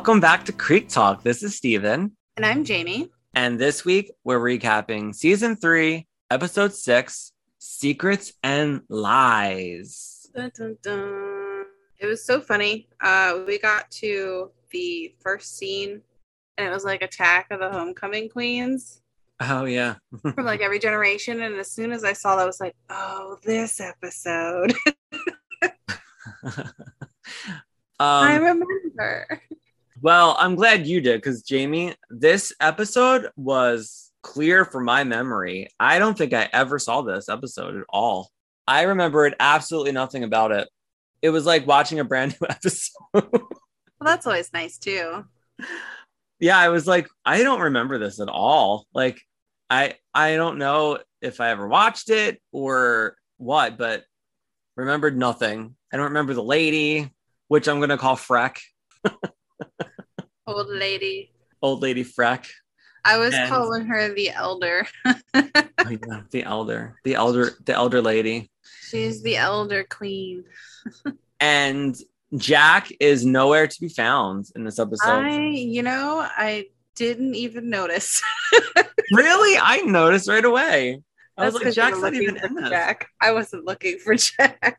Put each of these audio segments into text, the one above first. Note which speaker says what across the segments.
Speaker 1: Welcome back to Creek Talk. This is Steven.
Speaker 2: And I'm Jamie.
Speaker 1: And this week we're recapping season three, episode six Secrets and Lies.
Speaker 2: Dun, dun, dun. It was so funny. Uh, we got to the first scene, and it was like Attack of the Homecoming Queens
Speaker 1: Oh, yeah.
Speaker 2: from like every generation. And as soon as I saw that, I was like, oh, this episode. I
Speaker 1: um,
Speaker 2: remember.
Speaker 1: Well, I'm glad you did because, Jamie, this episode was clear from my memory. I don't think I ever saw this episode at all. I remembered absolutely nothing about it. It was like watching a brand new episode.
Speaker 2: Well, that's always nice too.
Speaker 1: yeah i was like i don't remember this at all like i i don't know if i ever watched it or what but remembered nothing i don't remember the lady which i'm gonna call freck
Speaker 2: Old lady.
Speaker 1: old lady freck
Speaker 2: I was
Speaker 1: And-
Speaker 2: calling her the elder.
Speaker 1: oh, yeah, the elder the elder the elder lady
Speaker 2: She's the elder queen.
Speaker 1: and jack is nowhere to be found in this episode
Speaker 2: I, you know, I didn't even notice.
Speaker 1: really i noticed right away i was
Speaker 2: That's
Speaker 1: like
Speaker 2: 'cause you
Speaker 1: jack's not even in this
Speaker 2: Jack. I wasn't looking for Jack.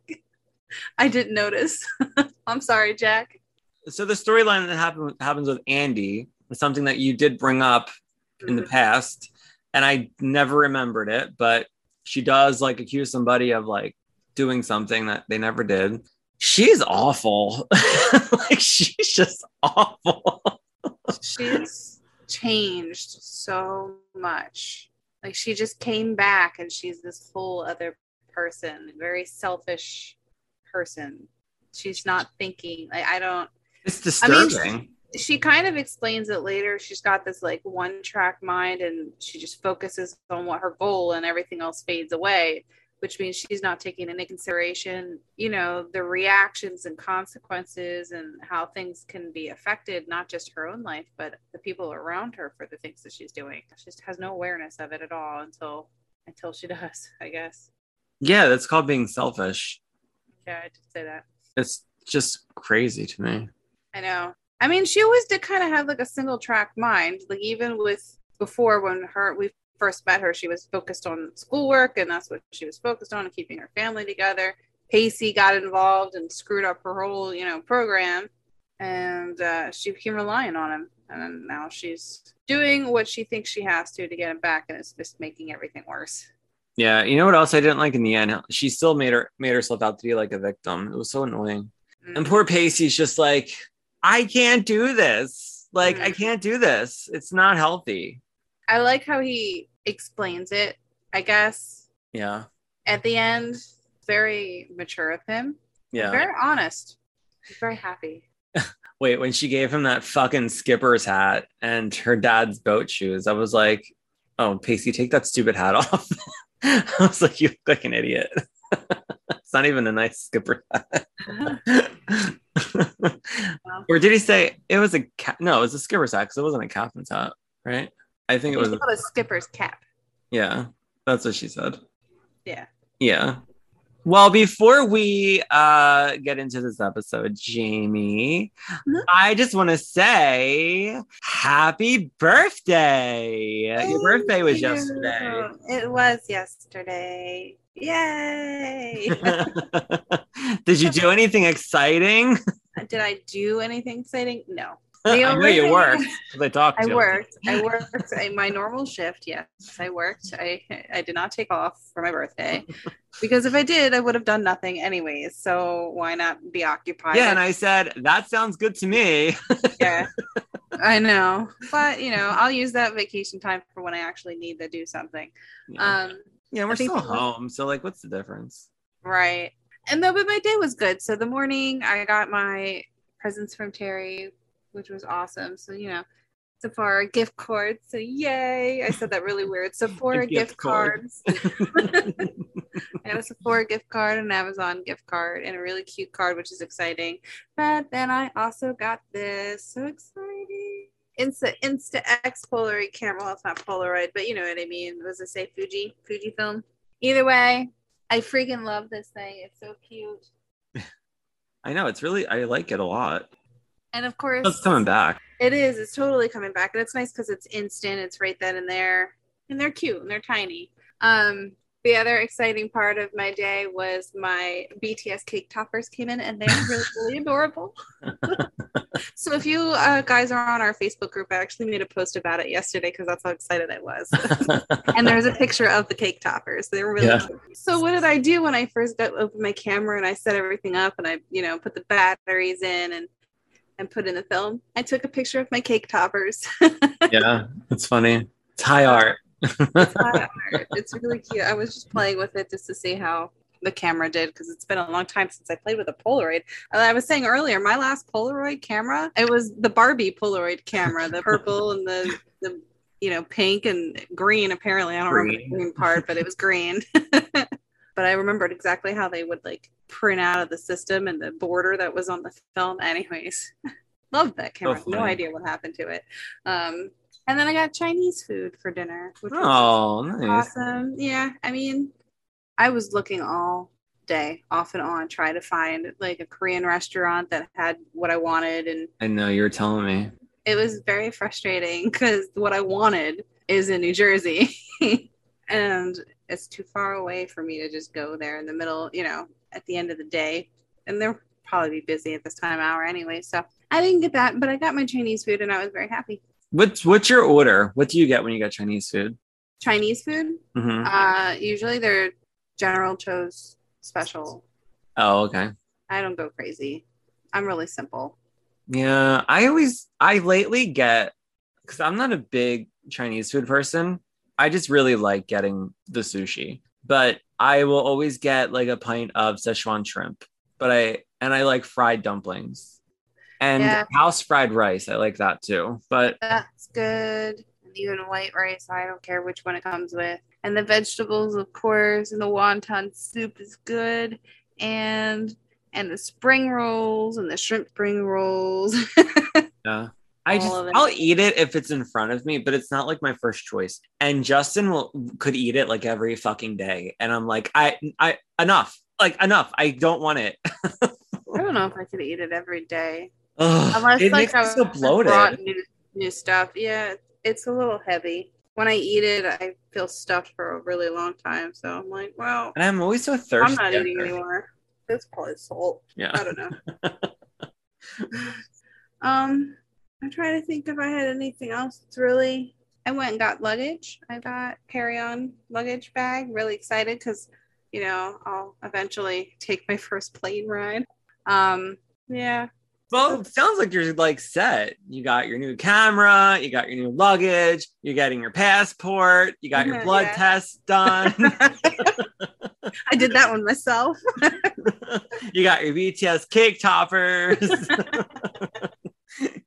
Speaker 2: I didn't notice. I'm sorry, Jack.
Speaker 1: So the storyline that happen, happens with Andie is something that you did bring up in the
Speaker 2: Mhm.
Speaker 1: past, and I never remembered it, but she does like accuse somebody of like doing something that they never did. She's awful. like she's just awful.
Speaker 2: She's changed so much. Like she just came back and she's this whole other person, very selfish person. She's not thinking. Like I don't
Speaker 1: It's
Speaker 2: I mean,
Speaker 1: disturbing.
Speaker 2: she kind of explains it later. She's got this like one track mind and she just focuses on what her goal and everything else fades away, which means she's not taking into consideration, you know, the reactions and consequences and how things can be affected, not just her own life, but the people around her for the things that she's doing. She just has no awareness of it at all until until she does, I guess.
Speaker 1: yeah, that's called being selfish.
Speaker 2: Yeah, I did say that.
Speaker 1: It's just crazy to me.
Speaker 2: I know. I mean, she always did kind of have like a single track mind. Like even with before when her we first met her, she was focused on schoolwork and that's what she was focused on and keeping her family together. Pacey got involved and screwed up her whole, you know, program and uh, she became reliant on him. And now she's doing what she thinks she has to to get him back and it's just making everything worse.
Speaker 1: Yeah, you know what else I didn't like in the end? She still made her made herself out to be like a victim. It was so annoying. And
Speaker 2: Mm.
Speaker 1: poor Pacey's just like, I can't do this. Like, I
Speaker 2: Mm.
Speaker 1: can't do this. It's not healthy.
Speaker 2: I like how he explains it, I guess.
Speaker 1: Yeah.
Speaker 2: At the end, very mature of him.
Speaker 1: Yeah.
Speaker 2: Very honest. He's very happy.
Speaker 1: Wait, when she gave him that fucking skipper's hat and her dad's boat shoes, I was like, oh, Pacey, take that stupid hat off. I was like, you look like an idiot. it's not even a nice skipper hat. or did he say it was a cap? No, it was a skipper's hat because it wasn't a captain's hat, right? I think it was.
Speaker 2: called a skipper's cap.
Speaker 1: Yeah, that's what she said.
Speaker 2: Yeah.
Speaker 1: Yeah. Well, before we uh get into this episode, Jamie,
Speaker 2: Mhm.
Speaker 1: I just want to say happy birthday. Your birthday was
Speaker 2: Thank
Speaker 1: yesterday.
Speaker 2: It was yesterday. Yay.
Speaker 1: Did you do anything exciting?
Speaker 2: Did I do anything exciting? No.
Speaker 1: I you worked. I talked to
Speaker 2: I
Speaker 1: you.
Speaker 2: worked. I worked a, my normal shift. Yes, I worked. I I did not take off for my birthday because if I did, I would have done nothing anyways. So why not be occupied?
Speaker 1: Yeah, and I said that sounds good to me.
Speaker 2: yeah, I know, but you know, I'll use that vacation time for when I actually need to do something.
Speaker 1: yeah.
Speaker 2: Um,
Speaker 1: yeah, we're still home, so like, what's the difference?
Speaker 2: right. And though, but my day was good. So the morning, I got my presents from Terry, which was awesome. So you know. Sephora gift cards. So yay. I said that really weird. Sephora
Speaker 1: gift
Speaker 2: gift,
Speaker 1: card.
Speaker 2: cards. I got a Sephora gift card, an Amazon gift card, and a really cute card, which is exciting. But then I also got this. So exciting. Insta Insta X Polaroid camera. Well, it's not Polaroid, but you know what I mean. Was it say Fuji Fujifilm. Either way, I freaking love this thing. It's so cute.
Speaker 1: I know it's really I like it a lot.
Speaker 2: And of course,
Speaker 1: It's coming back.
Speaker 2: It is. It's totally coming back, and it's nice because it's instant. It's right then and there, and they're cute and they're tiny. Um, the other exciting part of my day was my BTS cake toppers came in, and they're really, really adorable. so if you uh, guys are on our Facebook group, I actually made a post about it yesterday because that's how excited I was. and there's a picture of the cake toppers. They were really
Speaker 1: Yeah.
Speaker 2: cute. So what did I do when I first got opened my camera and I set everything up and I, you know, put the batteries in and and put in the film? I took a picture of my cake toppers.
Speaker 1: yeah, it's funny. It's high art.
Speaker 2: it's, high art. It's really cute. I was just playing with it just to see how the camera did because it's been a long time since I played with a Polaroid. And I was saying earlier, my last Polaroid camera, it was the Barbie Polaroid camera, the purple and the the you know pink and green. Apparently, I don't remember the green part, but it was green. but I remembered exactly how they would like print out of the system and the border that was on the film. Anyways, loved that camera. no idea what happened to it. Um, and then I got Chinese food for dinner, which was
Speaker 1: Oh, nice.
Speaker 2: awesome. Yeah, I mean, I was looking all day, off and on, trying to find like a Korean restaurant that had what I wanted, and
Speaker 1: I know you were telling me.
Speaker 2: it was very frustrating because what I wanted is in New Jersey, and it's too far away for me to just go there in the middle, you know, at the end of the day, and they'll probably be busy at this time of hour anyway. So I didn't get that, but I got my Chinese food, and I was very happy.
Speaker 1: What's what's your order? What do you get when you get Chinese food?
Speaker 2: Chinese food,
Speaker 1: hmm
Speaker 2: uh, usually they're General Tso's special
Speaker 1: Oh, okay.
Speaker 2: I don't go crazy. I'm really simple.
Speaker 1: Yeah, I always I lately get because I'm not a big Chinese food person. I just really like getting the sushi, but I will always get like a pint of Szechuan shrimp. But I and I like fried dumplings and
Speaker 2: Yeah.
Speaker 1: house fried rice. I like that too. But
Speaker 2: That's good. And even white rice, I don't care which one it comes with. And the vegetables, of course, and the wonton soup is good. And and the spring rolls and the shrimp spring rolls.
Speaker 1: yeah, I just. I'll eat it if it's in front of me, but it's not like my first choice. And Justin will could eat it like every fucking day, and I'm like, I I enough, like enough. I don't want it.
Speaker 2: I don't know if I could eat it every day.
Speaker 1: Ugh,
Speaker 2: Unless
Speaker 1: it
Speaker 2: like
Speaker 1: makes me so
Speaker 2: I
Speaker 1: bloated.
Speaker 2: brought new, new stuff. Yeah, it's a little heavy. When I eat it, I feel stuffed for a really long time. So I'm like, well,
Speaker 1: And I'm always so thirsty.
Speaker 2: I'm not eating anymore. It's probably salt.
Speaker 1: Yeah, I
Speaker 2: don't know. um, I'm trying to think if I had anything else. It's really. I went and got luggage. I got carry-on luggage bag. Really excited because, you know, I'll eventually take my first plane ride. Um, yeah,
Speaker 1: Well, sounds like you're like set. You got your new camera, you got your new luggage, you're getting your passport, you got your
Speaker 2: Mhm,
Speaker 1: blood
Speaker 2: yeah.
Speaker 1: test done,
Speaker 2: I did that one myself.
Speaker 1: you got your BTS cake toppers.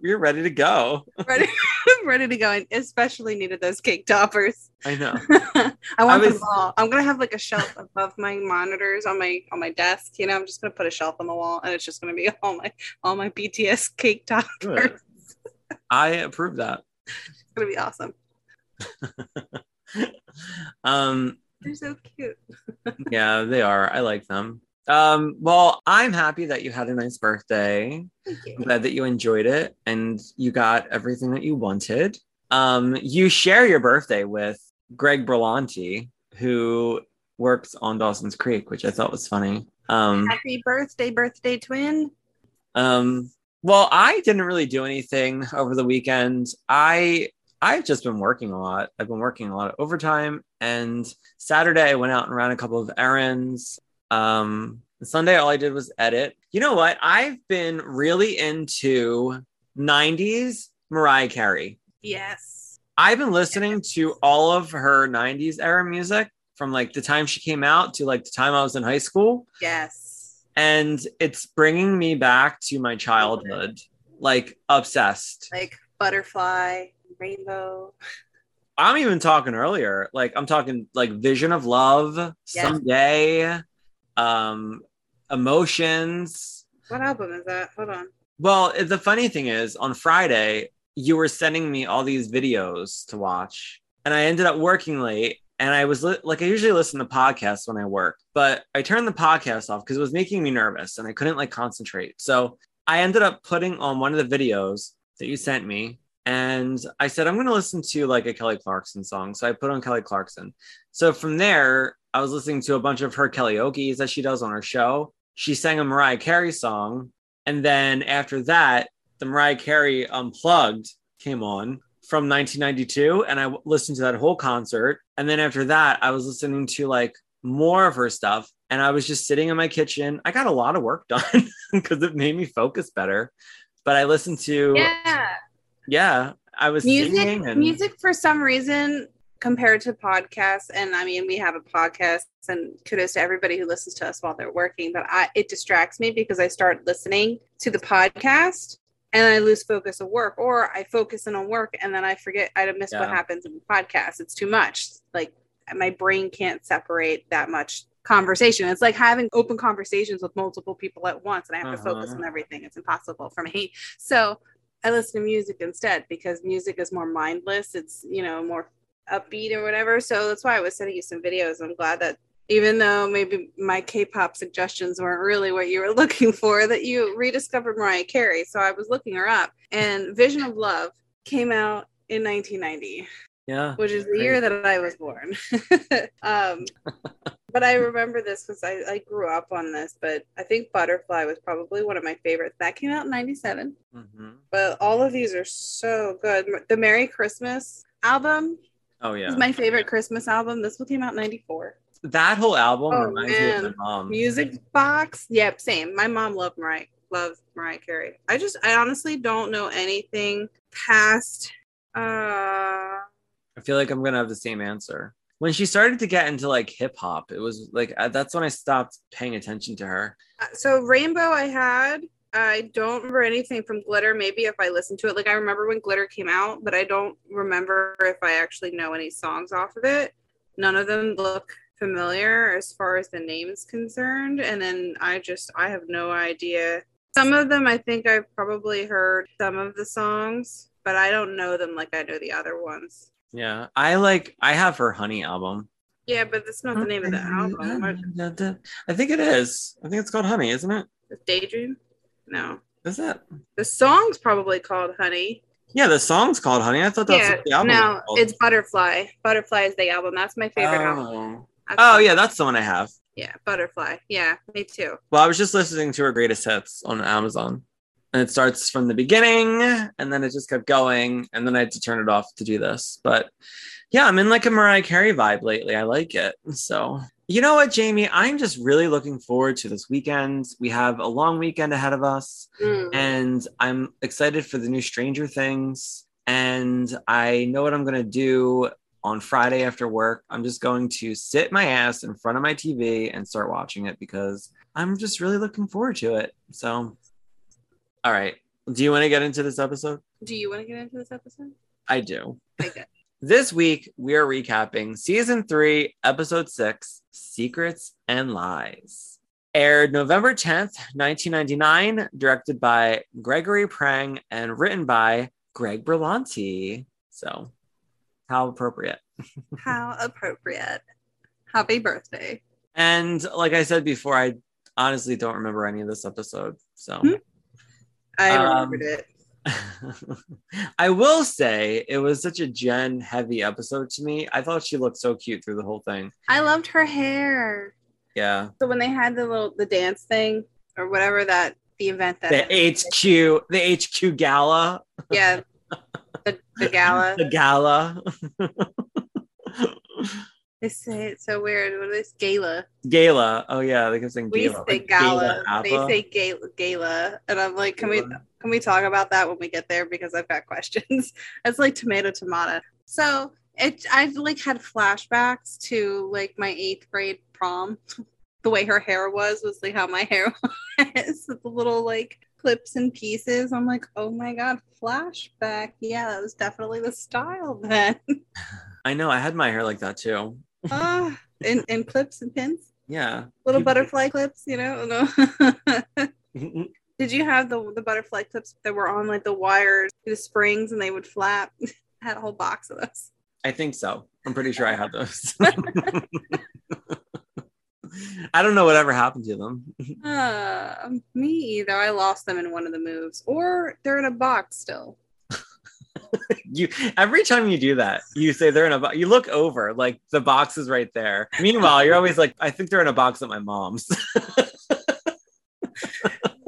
Speaker 1: You're ready to go.
Speaker 2: ready, ready to go. And especially needed those cake toppers.
Speaker 1: I know.
Speaker 2: I want
Speaker 1: was-
Speaker 2: them all. I'm gonna have like a shelf above my monitors on my on my desk. You know, I'm just gonna put a shelf on the wall, and it's just gonna be all my all my BTS cake toppers.
Speaker 1: Good. I approve that.
Speaker 2: It's gonna be awesome.
Speaker 1: Um,
Speaker 2: They're so cute.
Speaker 1: yeah, they are. I like them. Um, well, I'm happy that you had a nice birthday.
Speaker 2: Thank you.
Speaker 1: glad that you enjoyed it and you got everything that you wanted. Um, you share your birthday with Greg Berlanti, who works on Dawson's Creek, which I thought was funny. Um,
Speaker 2: Happy birthday, birthday twin.
Speaker 1: um, well, I didn't really do anything over the weekend. I I've just been working a lot. I've been working a lot of overtime, and Saturday I went out and ran a couple of errands. Um, Sunday all I did was edit. You know what? I've been really into '90s Mariah Carey.
Speaker 2: Yes.
Speaker 1: I've been listening to all of her 90s era music from like the time she came out to like the time I was in high school
Speaker 2: Yes.
Speaker 1: and it's bringing me back to my childhood like obsessed
Speaker 2: Like butterfly, rainbow.
Speaker 1: i'm even talking earlier like i'm talking like vision of love
Speaker 2: Yes.
Speaker 1: someday um emotions
Speaker 2: What album is that? Hold on.
Speaker 1: well the funny thing is on friday you were sending me all these videos to watch, and I ended up working late. And I was li- like, I usually listen to podcasts when I work, but I turned the podcast off because it was making me nervous and I couldn't like concentrate. So I ended up putting on one of the videos that you sent me. And I said, I'm going to listen to like a Kelly Clarkson song. So I put on Kelly Clarkson. So from there, I was listening to a bunch of her karaoke's that she does on her show. She sang a Mariah Carey song. And then after that, the Mariah Carey Unplugged came on from 1992. And I listened to that whole concert. And then after that, I was listening to like more of her stuff. And I was just sitting in my kitchen. I got a lot of work done because it made me focus better. But I listened to, yeah,
Speaker 2: Yeah.
Speaker 1: I was
Speaker 2: Music
Speaker 1: and
Speaker 2: music for some reason compared to podcasts and I mean we have a podcast and kudos to everybody who listens to us while they're working, but I it distracts me because I start listening to the podcast and I lose focus of work or I focus in on work and then I forget I miss what happens in the podcast. It's too much. Like my brain can't separate that much conversation. It's like having open conversations with multiple people at once and I have to focus
Speaker 1: Uh-huh.
Speaker 2: on everything. It's impossible for me. So I listen to music instead because music is more mindless. It's, you know, more upbeat or whatever. So that's why I was sending you some videos. I'm glad that even though maybe my K-pop suggestions weren't really what you were looking for, that you rediscovered Mariah Carey. So I was looking her up and Vision of Love came out in 1990
Speaker 1: yeah.
Speaker 2: which is the year that I was born. um, but I remember this because I, I grew up on this, but I think Butterfly was probably one of my favorites. That came out in 97.
Speaker 1: hmm
Speaker 2: But all of these are so good. The Merry Christmas album
Speaker 1: Oh, yeah.
Speaker 2: is my favorite Christmas album. This one came out in 94.
Speaker 1: that whole album
Speaker 2: Oh,
Speaker 1: reminds me of
Speaker 2: man.
Speaker 1: my mom.
Speaker 2: Music Box. Yep, same. My mom loved Mariah, loved Mariah Carey. I just, I honestly don't know anything past. Uh,
Speaker 1: I feel like I'm gonna have the same answer. When she started to get into like hip hop, it was like uh, that's when I stopped paying attention to her.
Speaker 2: so Rainbow I had. I don't remember anything from Glitter. Maybe if I listened to it, like I remember when Glitter came out, but I don't remember if I actually know any songs off of it. None of them look familiar as far as the names concerned, and then I just I have no idea. Some of them I think I've probably heard some of the songs, but I don't know them like I know the other ones.
Speaker 1: Yeah, I like I have her Honey album.
Speaker 2: Yeah, but that's not the name of the album.
Speaker 1: I think it is. I think it's called Honey, isn't it?
Speaker 2: Daydream? No.
Speaker 1: Is that?
Speaker 2: The song's probably called Honey.
Speaker 1: Yeah, the song's called Honey. I thought that's
Speaker 2: yeah,
Speaker 1: the album.
Speaker 2: no, it's Butterfly. Butterfly is the album. That's my favorite oh. album.
Speaker 1: Oh.
Speaker 2: That's
Speaker 1: oh yeah, that's the one I have.
Speaker 2: yeah, Butterfly. Yeah, me too.
Speaker 1: Well, I was just listening to her greatest hits on Amazon. And it starts from the beginning and then it just kept going. And then I had to turn it off to do this. But yeah, I'm in like a Mariah Carey vibe lately. I like it. So, you know what, Jamie? I'm just really looking forward to this weekend. We have a long weekend ahead of us.
Speaker 2: Mm.
Speaker 1: And I'm excited for the new Stranger Things. And I know what I'm going to do on Friday after work. I'm just going to sit my ass in front of my TV and start watching it because I'm just really looking forward to it. So, all right. Do you want to get into this episode?
Speaker 2: Do you want to get into this episode?
Speaker 1: I do.
Speaker 2: Okay.
Speaker 1: This week, we are recapping season three, episode six Secrets and Lies. Aired November 10th, 1999, directed by Gregory Prange and written by Greg Berlanti. So, how appropriate.
Speaker 2: How appropriate. Happy birthday.
Speaker 1: And like I said before, I honestly don't remember any of this episode. So,
Speaker 2: Hmm. I
Speaker 1: Um,
Speaker 2: remembered it.
Speaker 1: I will say it was such a Jen heavy episode to me. I thought she looked so cute through the whole thing.
Speaker 2: I loved her hair.
Speaker 1: Yeah.
Speaker 2: So when they had the little the dance thing or whatever that the event that
Speaker 1: The HQ, the HQ gala,
Speaker 2: yeah the, the gala
Speaker 1: the gala,
Speaker 2: they say it's so weird. What is gala?
Speaker 1: Gala. Oh yeah, they kept saying
Speaker 2: we say
Speaker 1: like
Speaker 2: gala, they say gala, gala. And i'm like can we can we talk about that when we get there? Because i've got questions. It's like tomato tomato. So it i've like had flashbacks to like my eighth grade prom. The way her hair was was like how my hair was. The little like clips and pieces. I'm like oh my god flashback. Yeah that was definitely the style then
Speaker 1: I know. I had my hair like that too.
Speaker 2: Ah, and, and clips and pins
Speaker 1: Yeah.
Speaker 2: little butterfly clips you know Did you have the the butterfly clips that were on like the wires, the springs, and they would flap? I had a whole box of those.
Speaker 1: I think so. I'm pretty sure I had those. I don't know whatever happened to them.
Speaker 2: Uh, me either. I lost them in one of the moves, or they're in a box still.
Speaker 1: you every time you do that, you say they're in a box. You look over, like the box is right there. Meanwhile, you're always like, I think they're in a box at my mom's.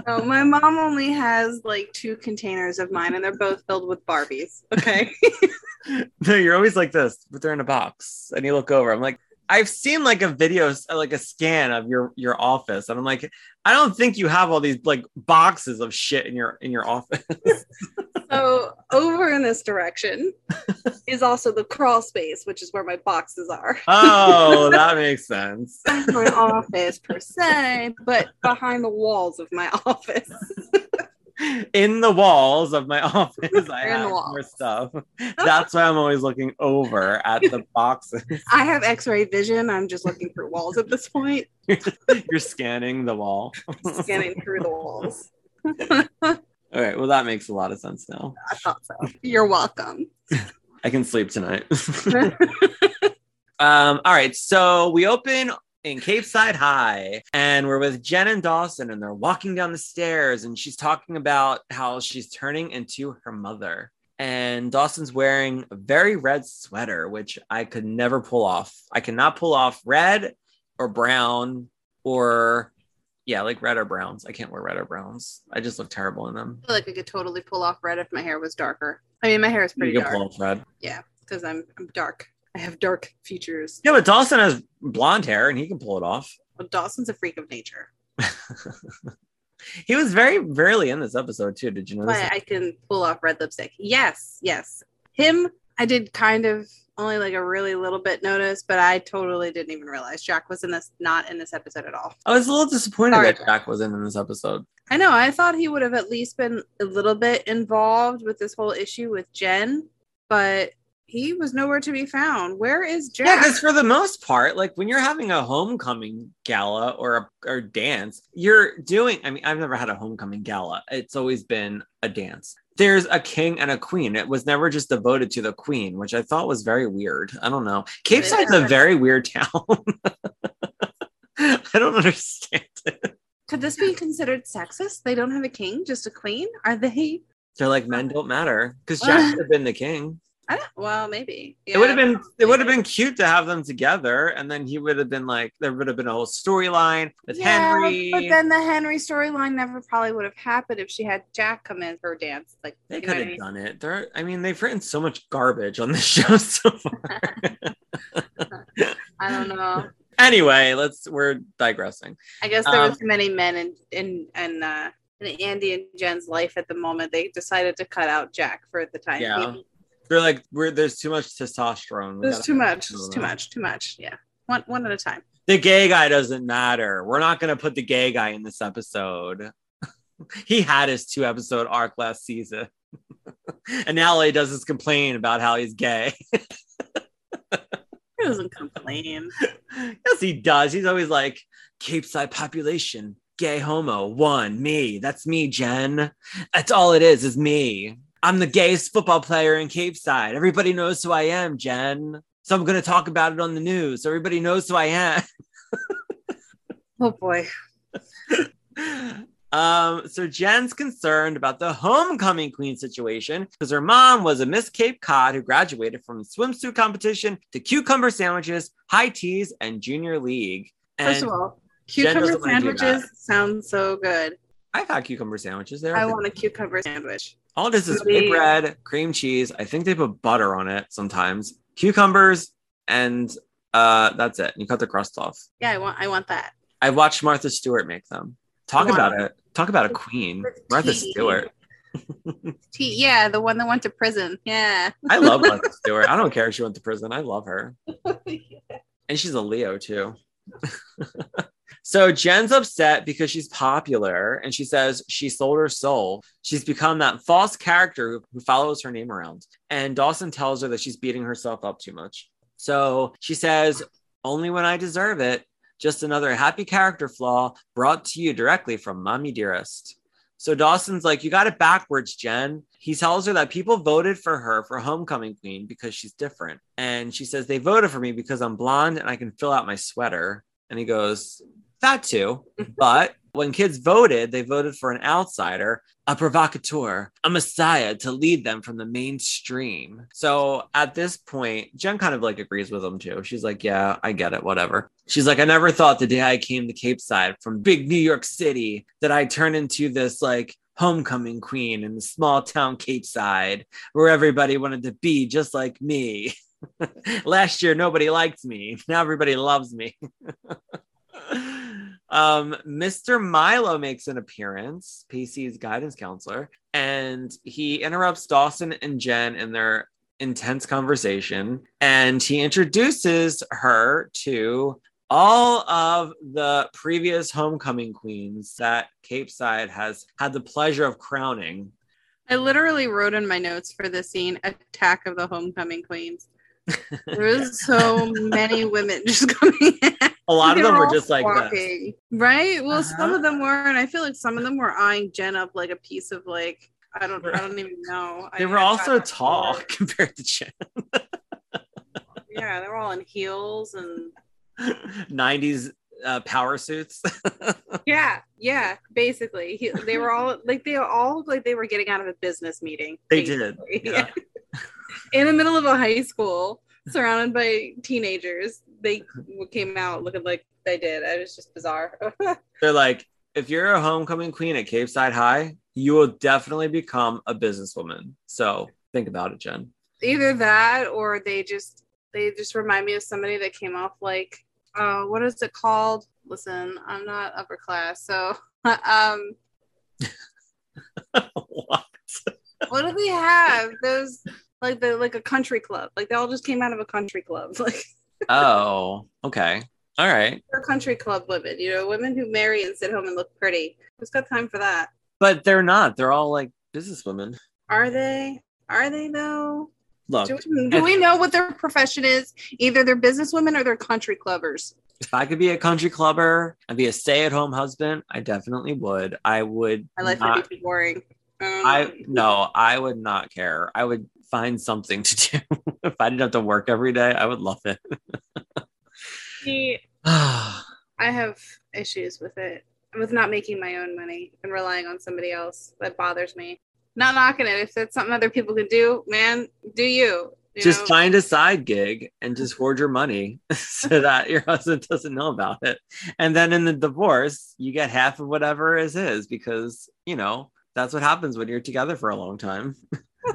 Speaker 2: No, my mom only has like two containers of mine, and they're both filled with Barbies. Okay.
Speaker 1: no, you're always like this, but they're in a box. And you look over. I'm like, I've seen like a video, like a scan of your your office, and I'm like, I don't think you have all these like boxes of shit in your in your office.
Speaker 2: So over in this direction is also the crawl space, which is where my boxes are.
Speaker 1: oh, that makes sense.
Speaker 2: My office per se, but behind the walls of my office.
Speaker 1: in the walls of my office, I have more stuff. That's why I'm always looking over at the boxes.
Speaker 2: I have X-ray vision. I'm just looking through walls at this point,
Speaker 1: You're scanning the wall.
Speaker 2: scanning through the walls.
Speaker 1: All right. Well, that makes a lot of sense now.
Speaker 2: I thought so. You're welcome.
Speaker 1: I can sleep tonight. um, all right. So we open in Capeside High and we're with Jen and Dawson and they're walking down the stairs and she's talking about how she's turning into her mother. And Dawson's wearing a very red sweater, which I could never pull off. I cannot pull off red or brown or yeah, like red or browns. I can't wear red or browns. I just look terrible in them.
Speaker 2: I feel like I could totally pull off red if my hair was darker. I mean, my hair is pretty
Speaker 1: you
Speaker 2: dark.
Speaker 1: pull off red.
Speaker 2: Yeah, because I'm I'm dark. I have dark features.
Speaker 1: Yeah, but Dawson has blonde hair and he can pull it off.
Speaker 2: Well, Dawson's a freak of nature.
Speaker 1: he was very rarely in this episode too. Did you know?
Speaker 2: But I can pull off red lipstick. Yes, yes. Him, I did kind of only like a really little bit notice, but I totally didn't even realize Jack was in this, not in this episode at all.
Speaker 1: I was a little disappointed
Speaker 2: Sorry.
Speaker 1: that Jack wasn't in this episode.
Speaker 2: I know. I thought he would have at least been a little bit involved with this whole issue with Jen, but he was nowhere to be found. Where is Jack?
Speaker 1: Yeah, because for the most part, like when you're having a homecoming gala or a or dance, you're doing. I mean, I've never had a homecoming gala. It's always been a dance. There's a king and a queen. It was never just devoted to the queen, which I thought was very weird. I don't know. Capeside's a very weird town. I don't understand it.
Speaker 2: Could this be considered sexist? They don't have a king, just a queen? Are they?
Speaker 1: They're like men don't matter because Jack should have been the king.
Speaker 2: I don't. Well, maybe.
Speaker 1: it would have
Speaker 2: Yeah,
Speaker 1: been it would have been cute to have them together, and then he would have been like there would have been a whole storyline with
Speaker 2: Yeah,
Speaker 1: Henry.
Speaker 2: But then the Henry storyline never probably would have happened if she had Jack come in for a dance. Like
Speaker 1: they could have done it. There, I mean, they've written so much garbage on this show so far.
Speaker 2: I don't know.
Speaker 1: anyway, let's we're digressing.
Speaker 2: I guess there
Speaker 1: Um,
Speaker 2: was too many men in in and uh in Andie and Jen's life at the moment. They decided to cut out Jack for the time.
Speaker 1: Yeah.
Speaker 2: being.
Speaker 1: They're like we're there's too much testosterone. We
Speaker 2: There's too much. It's too much. Too much. Yeah. One one at a time.
Speaker 1: The gay guy doesn't matter. We're not gonna put the gay guy in this episode. he had his two episode arc last season. and now he does his complain about how he's gay.
Speaker 2: He doesn't complain.
Speaker 1: yes, he does. He's always like, Capeside population, gay homo, one, me. That's me, Jen. That's all it is, is me. I'm the gayest football player in Capeside. Everybody knows who I am, Jen. So I'm going to talk about it on the news. Everybody knows who I am.
Speaker 2: Oh boy.
Speaker 1: Um, so Jen's concerned about the homecoming queen situation because her mom was a Miss Cape Cod who graduated from swimsuit competition to cucumber sandwiches, high teas, and junior league. And
Speaker 2: First of all, cucumber
Speaker 1: doesn't wanna do
Speaker 2: sandwiches sound so good.
Speaker 1: I've had cucumber sandwiches there.
Speaker 2: I want a cucumber sandwich.
Speaker 1: All this is
Speaker 2: Maybe-
Speaker 1: white bread, cream cheese. I think they put butter on it sometimes. Cucumbers, and uh, that's it. You cut the crust off.
Speaker 2: Yeah, I want I want that.
Speaker 1: I watched Martha Stewart make them. Talk about it. Talk about a queen, Martha
Speaker 2: tea.
Speaker 1: Stewart.
Speaker 2: Tea, yeah, the one that went to prison. Yeah.
Speaker 1: I love Martha Stewart. I don't care if she went to prison. I love her. And she's a Leo too. So Jen's upset because she's popular and she says she sold her soul. She's become that false character who follows her name around. And Dawson tells her that she's beating herself up too much. So she says, Only when I deserve it. Just another happy character flaw brought to you directly from Mommy Dearest. So Dawson's like, You got it backwards, Jen. He tells her that people voted for her for homecoming queen because she's different. And she says, They voted for me because I'm blonde and I can fill out my sweater. And he goes, That too. But when kids voted, they voted for an outsider, a provocateur, a messiah to lead them from the mainstream. So at this point, Jen kind of like agrees with him too. She's like, Yeah, I get it, whatever. She's like, I never thought the day I came to Capeside from big New York City that I'd turn into this like homecoming queen in the small town Capeside where everybody wanted to be just like me. Last year, nobody liked me. Now everybody loves me. um, Mr. Milo makes an appearance, Pacey's guidance counselor, and he interrupts Dawson and Jen in their intense conversation and he introduces her to all of the previous homecoming queens that Capeside has had the pleasure of crowning.
Speaker 2: I literally wrote in my notes for the scene Attack of the Homecoming Queens. There was so many women just coming in.
Speaker 1: A lot of them were just like this.
Speaker 2: walking, Right? Well, some
Speaker 1: Uh-huh.
Speaker 2: of them were, and I feel like some of them were eyeing Jen up like a piece of like I don't I don't even know.
Speaker 1: They
Speaker 2: mean,
Speaker 1: were also tall compared to Jen.
Speaker 2: Yeah, they were all in heels and
Speaker 1: 90s uh, power suits.
Speaker 2: yeah, yeah. Basically, he, they were all like they all looked like they were getting out of a business meeting.
Speaker 1: They did, yeah.
Speaker 2: in the middle of a high school, surrounded by teenagers, they came out looking like they did. It was just bizarre.
Speaker 1: They're like, if you're a homecoming queen at Capeside High, you will definitely become a businesswoman. So think about it, Jen.
Speaker 2: Either that, or they just they just remind me of somebody that came off like, uh, what is it called? Listen, I'm not upper class, so um,
Speaker 1: What?
Speaker 2: what do they have? Those like the like a country club. Like they all just came out of a country club. Like
Speaker 1: oh, okay. All right.
Speaker 2: they're country club women, you know, women who marry and sit home and look pretty. Who's got time for that?
Speaker 1: But they're not. They're all like businesswomen.
Speaker 2: Are they? Are they though?
Speaker 1: Look,
Speaker 2: Do, do we know what their profession is? Either they're businesswomen or they're country clubbers.
Speaker 1: if I could be a country clubber and be a stay-at-home husband, I definitely would. I would
Speaker 2: My life
Speaker 1: not
Speaker 2: would be boring. Um,
Speaker 1: I no, I would not care. I would find something to do. if I didn't have to work every day, I would love it.
Speaker 2: see, I have issues with it, with not making my own money and relying on somebody else. That bothers me. Not knocking it. If that's something other people can do, man, do you? you
Speaker 1: just
Speaker 2: know?
Speaker 1: find a side gig and just hoard your money so that your husband doesn't know about it. And then in the divorce, you get half of whatever is his because, you know, that's what happens when you're together for a long time.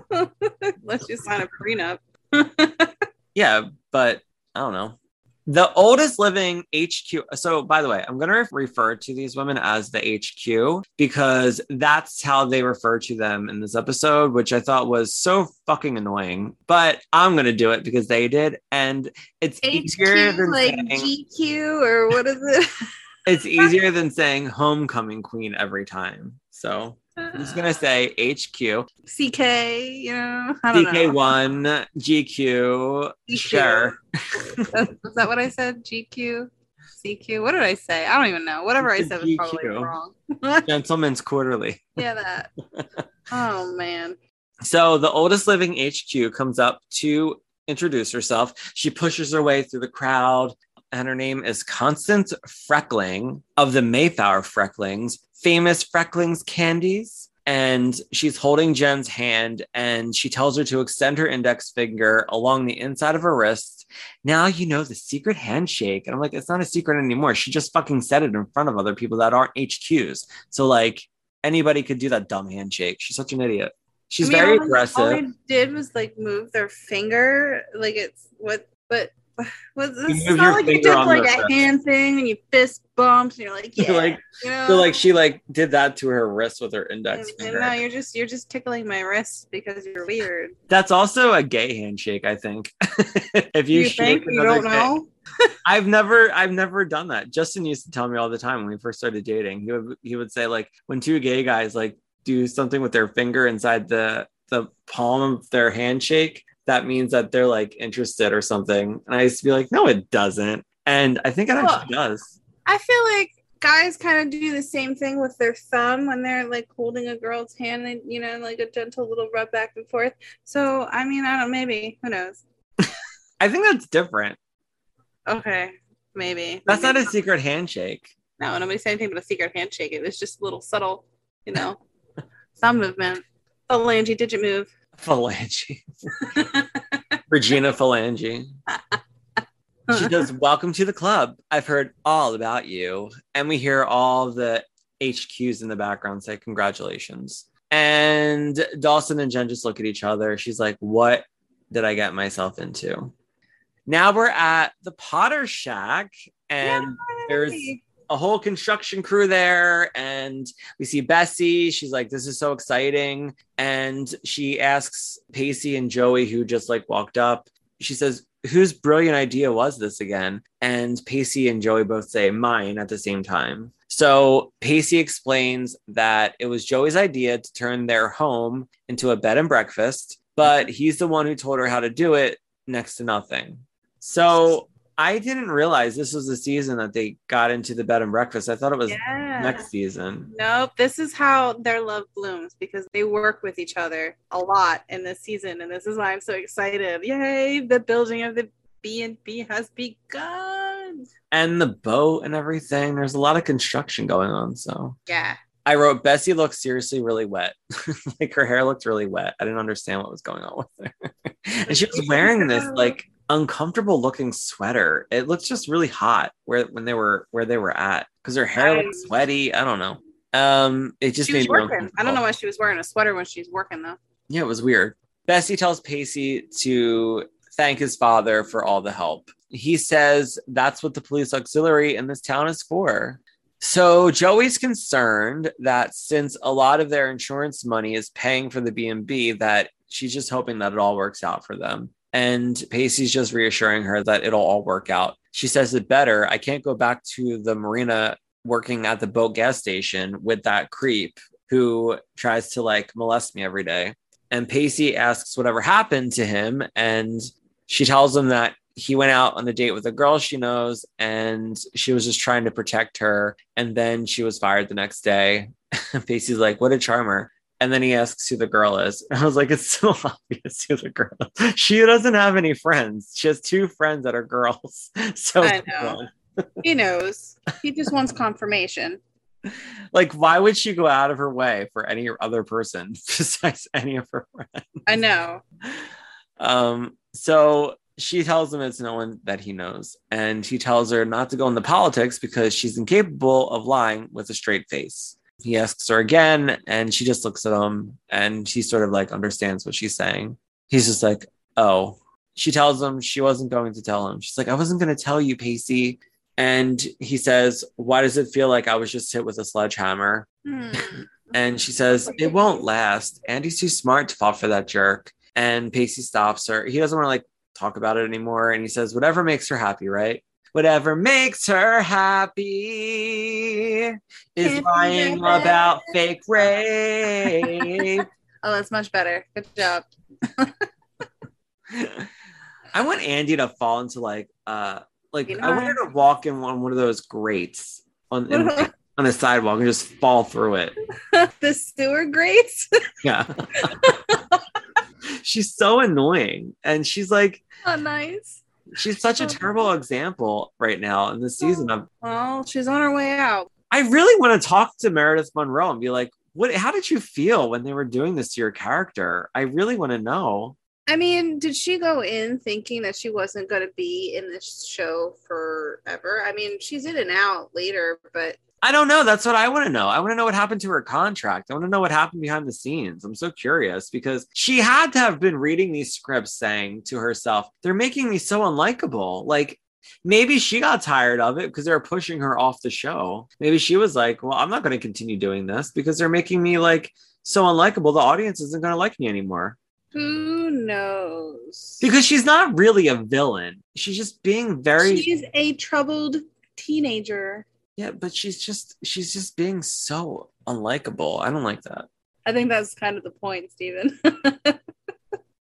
Speaker 2: Let's just sign a prenup.
Speaker 1: Yeah, but I don't know. The oldest living HQ. So, by the way, I'm going to refer to these women as the HQ because that's how they refer to them in this episode, which I thought was so fucking annoying. But I'm going to do it because they did. And it's easier
Speaker 2: HQ,
Speaker 1: than
Speaker 2: like
Speaker 1: saying,
Speaker 2: GQ, or what is it?
Speaker 1: it's easier than saying homecoming queen every time. So I'm just going to say HQ,
Speaker 2: CK, you know, I don't know.
Speaker 1: DK1, GQ,
Speaker 2: GQ.
Speaker 1: sure.
Speaker 2: Was that what I said? GQ? CQ? What did I say? I don't even know. Whatever I said
Speaker 1: said
Speaker 2: was probably wrong.
Speaker 1: Gentleman's Quarterly.
Speaker 2: yeah, that. Oh man.
Speaker 1: So the oldest living HQ comes up to introduce herself. She pushes her way through the crowd, and her name is Constance Freckling of the Mayflower Frecklings, famous Frecklings candies. And she's holding Jen's hand, and she tells her to extend her index finger along the inside of her wrist. Now you know the secret handshake. And I'm like, it's not a secret anymore. She just fucking said it in front of other people that aren't HQs. So, like, anybody could do that dumb handshake. She's such an idiot. She's
Speaker 2: I mean,
Speaker 1: very
Speaker 2: all
Speaker 1: aggressive.
Speaker 2: All they did was like move their finger, like it's what, but was this not like you did like a
Speaker 1: wrist.
Speaker 2: hand thing and you fist bumps and you're like, yeah,
Speaker 1: like
Speaker 2: you know.
Speaker 1: so like she like did that to her wrist with her index
Speaker 2: and
Speaker 1: finger.
Speaker 2: no, you're just you're just tickling my wrist because you're weird.
Speaker 1: That's also a gay handshake, I think. if you,
Speaker 2: You,
Speaker 1: shake
Speaker 2: think you don't
Speaker 1: gay-
Speaker 2: know?
Speaker 1: I've never I've never done that. Justin used to tell me all the time when we first started dating. He would he would say like when two gay guys like do something with their finger inside the the palm of their handshake, that means that they're like interested or something. And I used to be like, no, it doesn't. And I think it actually does.
Speaker 2: I feel like guys kind of do the same thing with their thumb when they're like holding a girl's hand and you know like a gentle little rub back and forth so i mean i don't maybe who knows
Speaker 1: I think that's different.
Speaker 2: okay maybe
Speaker 1: That's not a secret handshake.
Speaker 2: no nobody said anything but a secret handshake it was just a little subtle you know thumb movement phalange digit move
Speaker 1: Phalange. Regina Phalange. She does welcome to the club. I've heard all about you. And we hear all the HQs in the background say congratulations. And Dawson and Jen just look at each other. She's like, What did I get myself into? Now we're at the Potter Shack, and there's
Speaker 2: Yay.
Speaker 1: A whole construction crew there and we see Bessie. She's like, This is so exciting. And she asks Pacey and Joey, who just like walked up, she says, Whose brilliant idea was this again? And Pacey and Joey both say mine at the same time. So Pacey explains that it was Joey's idea to turn their home into a bed and breakfast, but he's the one who told her how to do it next to nothing. So I didn't realize this was the season that they got into the bed and breakfast. I thought it was
Speaker 2: yeah
Speaker 1: next season.
Speaker 2: Nope, this is how their love blooms because they work with each other a lot in this season, and this is why I'm so excited. Yay! The building of the B and B has begun.
Speaker 1: And the boat and everything. There's a lot of construction going on. So
Speaker 2: Yeah,
Speaker 1: I wrote Bessie looks seriously really wet. like her hair looked really wet. I didn't understand what was going on with her. and she was wearing this like uncomfortable looking sweater. It looked just really hot where when they were where they were at because her hair looked
Speaker 2: I-
Speaker 1: sweaty. I don't know. Um, it just made me
Speaker 2: working. I don't know why she was wearing a sweater when she's working though.
Speaker 1: Yeah, it was weird. Bessie tells Pacey to thank his father for all the help. He says that's what the police auxiliary in this town is for. So Joey's concerned that since a lot of their insurance money is paying for the B&B that she's just hoping that it all works out for them. And Pacey's just reassuring her that it'll all work out. She says it better. I can't go back to the marina working at the boat gas station with that creep who tries to like molest me every day. And Pacey asks whatever happened to him. And she tells him that he went out on a date with a girl she knows and she was just trying to protect her. And then she was fired the next day. Pacey's like, what a charmer. And then he asks who the girl is. And I was like, it's so obvious who the girl is. She doesn't have any friends. She has two friends that are girls. So
Speaker 2: I know. He knows. He just wants confirmation.
Speaker 1: like why would she go out of her way for any other person besides any of her friends?
Speaker 2: I know.
Speaker 1: Um, so she tells him it's no one that he knows, and he tells her not to go into politics because she's incapable of lying with a straight face. He asks her again, and she just looks at him, and she sort of like understands what she's saying. He's just like, "Oh." She tells him she wasn't going to tell him. She's like, "I wasn't going to tell you, Pacey." And he says, "Why does it feel like I was just hit with a sledgehammer?"
Speaker 2: Hmm.
Speaker 1: And she says, It won't last. Andie's too smart to fall for that jerk. And Pacey stops her. He doesn't want to like talk about it anymore. And he says, Whatever makes her happy, right? Whatever makes her happy is lying about fake rape.
Speaker 2: Oh, that's much better. Good job.
Speaker 1: I want Andie to fall into like uh like
Speaker 2: You know
Speaker 1: I want her to walk in one, one of those grates on in, on the sidewalk and just fall through it.
Speaker 2: the sewer grates.
Speaker 1: Yeah. she's so annoying. And she's like,
Speaker 2: oh, nice.
Speaker 1: She's such a oh. terrible example right now in this season of oh,
Speaker 2: Well, she's on her way out.
Speaker 1: I really want to talk to Meredith Monroe and be like, what how did you feel when they were doing this to your character? I really want to know.
Speaker 2: I mean, did she go in thinking that she wasn't going to be in this show forever? I mean, she's in and out later, but
Speaker 1: I don't know. That's what I want to know. I want to know what happened to her contract. I want to know what happened behind the scenes. I'm so curious because she had to have been reading these scripts saying to herself, they're making me so unlikable. Like maybe she got tired of it because they were pushing her off the show. Maybe she was like, well, I'm not going to continue doing this because they're making me like so unlikable. The audience isn't going to like me anymore.
Speaker 2: who knows?
Speaker 1: Because she's not really a villain. She's just being very
Speaker 2: she's a troubled teenager.
Speaker 1: Yeah, but she's just she's just being so unlikable. I don't like that.
Speaker 2: I think that's kind of the point, Stephen.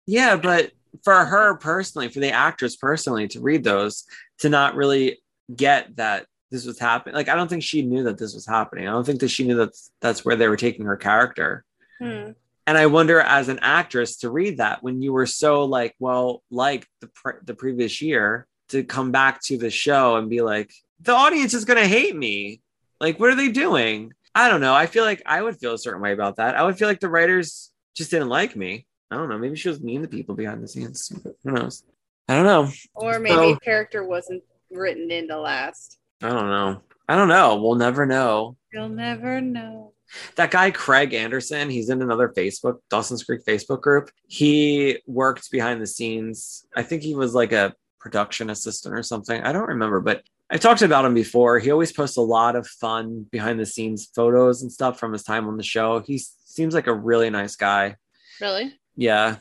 Speaker 1: Yeah, but for her personally, for the actress personally to read those, to not really get that this was happening. Like I don't think she knew that this was happening. I don't think that she knew that that's where they were taking her character.
Speaker 2: Hmm.
Speaker 1: And I wonder, as an actress, to read that when you were so like, well, like the pre- the previous year, to come back to the show and be like, the audience is gonna hate me. Like, what are they doing? I don't know. I feel like I would feel a certain way about that. I would feel like the writers just didn't like me. I don't know. Maybe she was mean to people behind the scenes. Who knows? I don't know.
Speaker 2: Or maybe
Speaker 1: So-
Speaker 2: character wasn't written in to last.
Speaker 1: I don't know. I don't know. We'll never know.
Speaker 2: You'll never know.
Speaker 1: that guy Craig Anderson, he's in another Facebook, Dawson's Creek Facebook group. He worked behind the scenes. I think he was like a production assistant or something. I don't remember, but I talked about him before. He always posts a lot of fun behind the scenes photos and stuff from his time on the show. He seems like a really nice guy.
Speaker 2: Really?
Speaker 1: Yeah.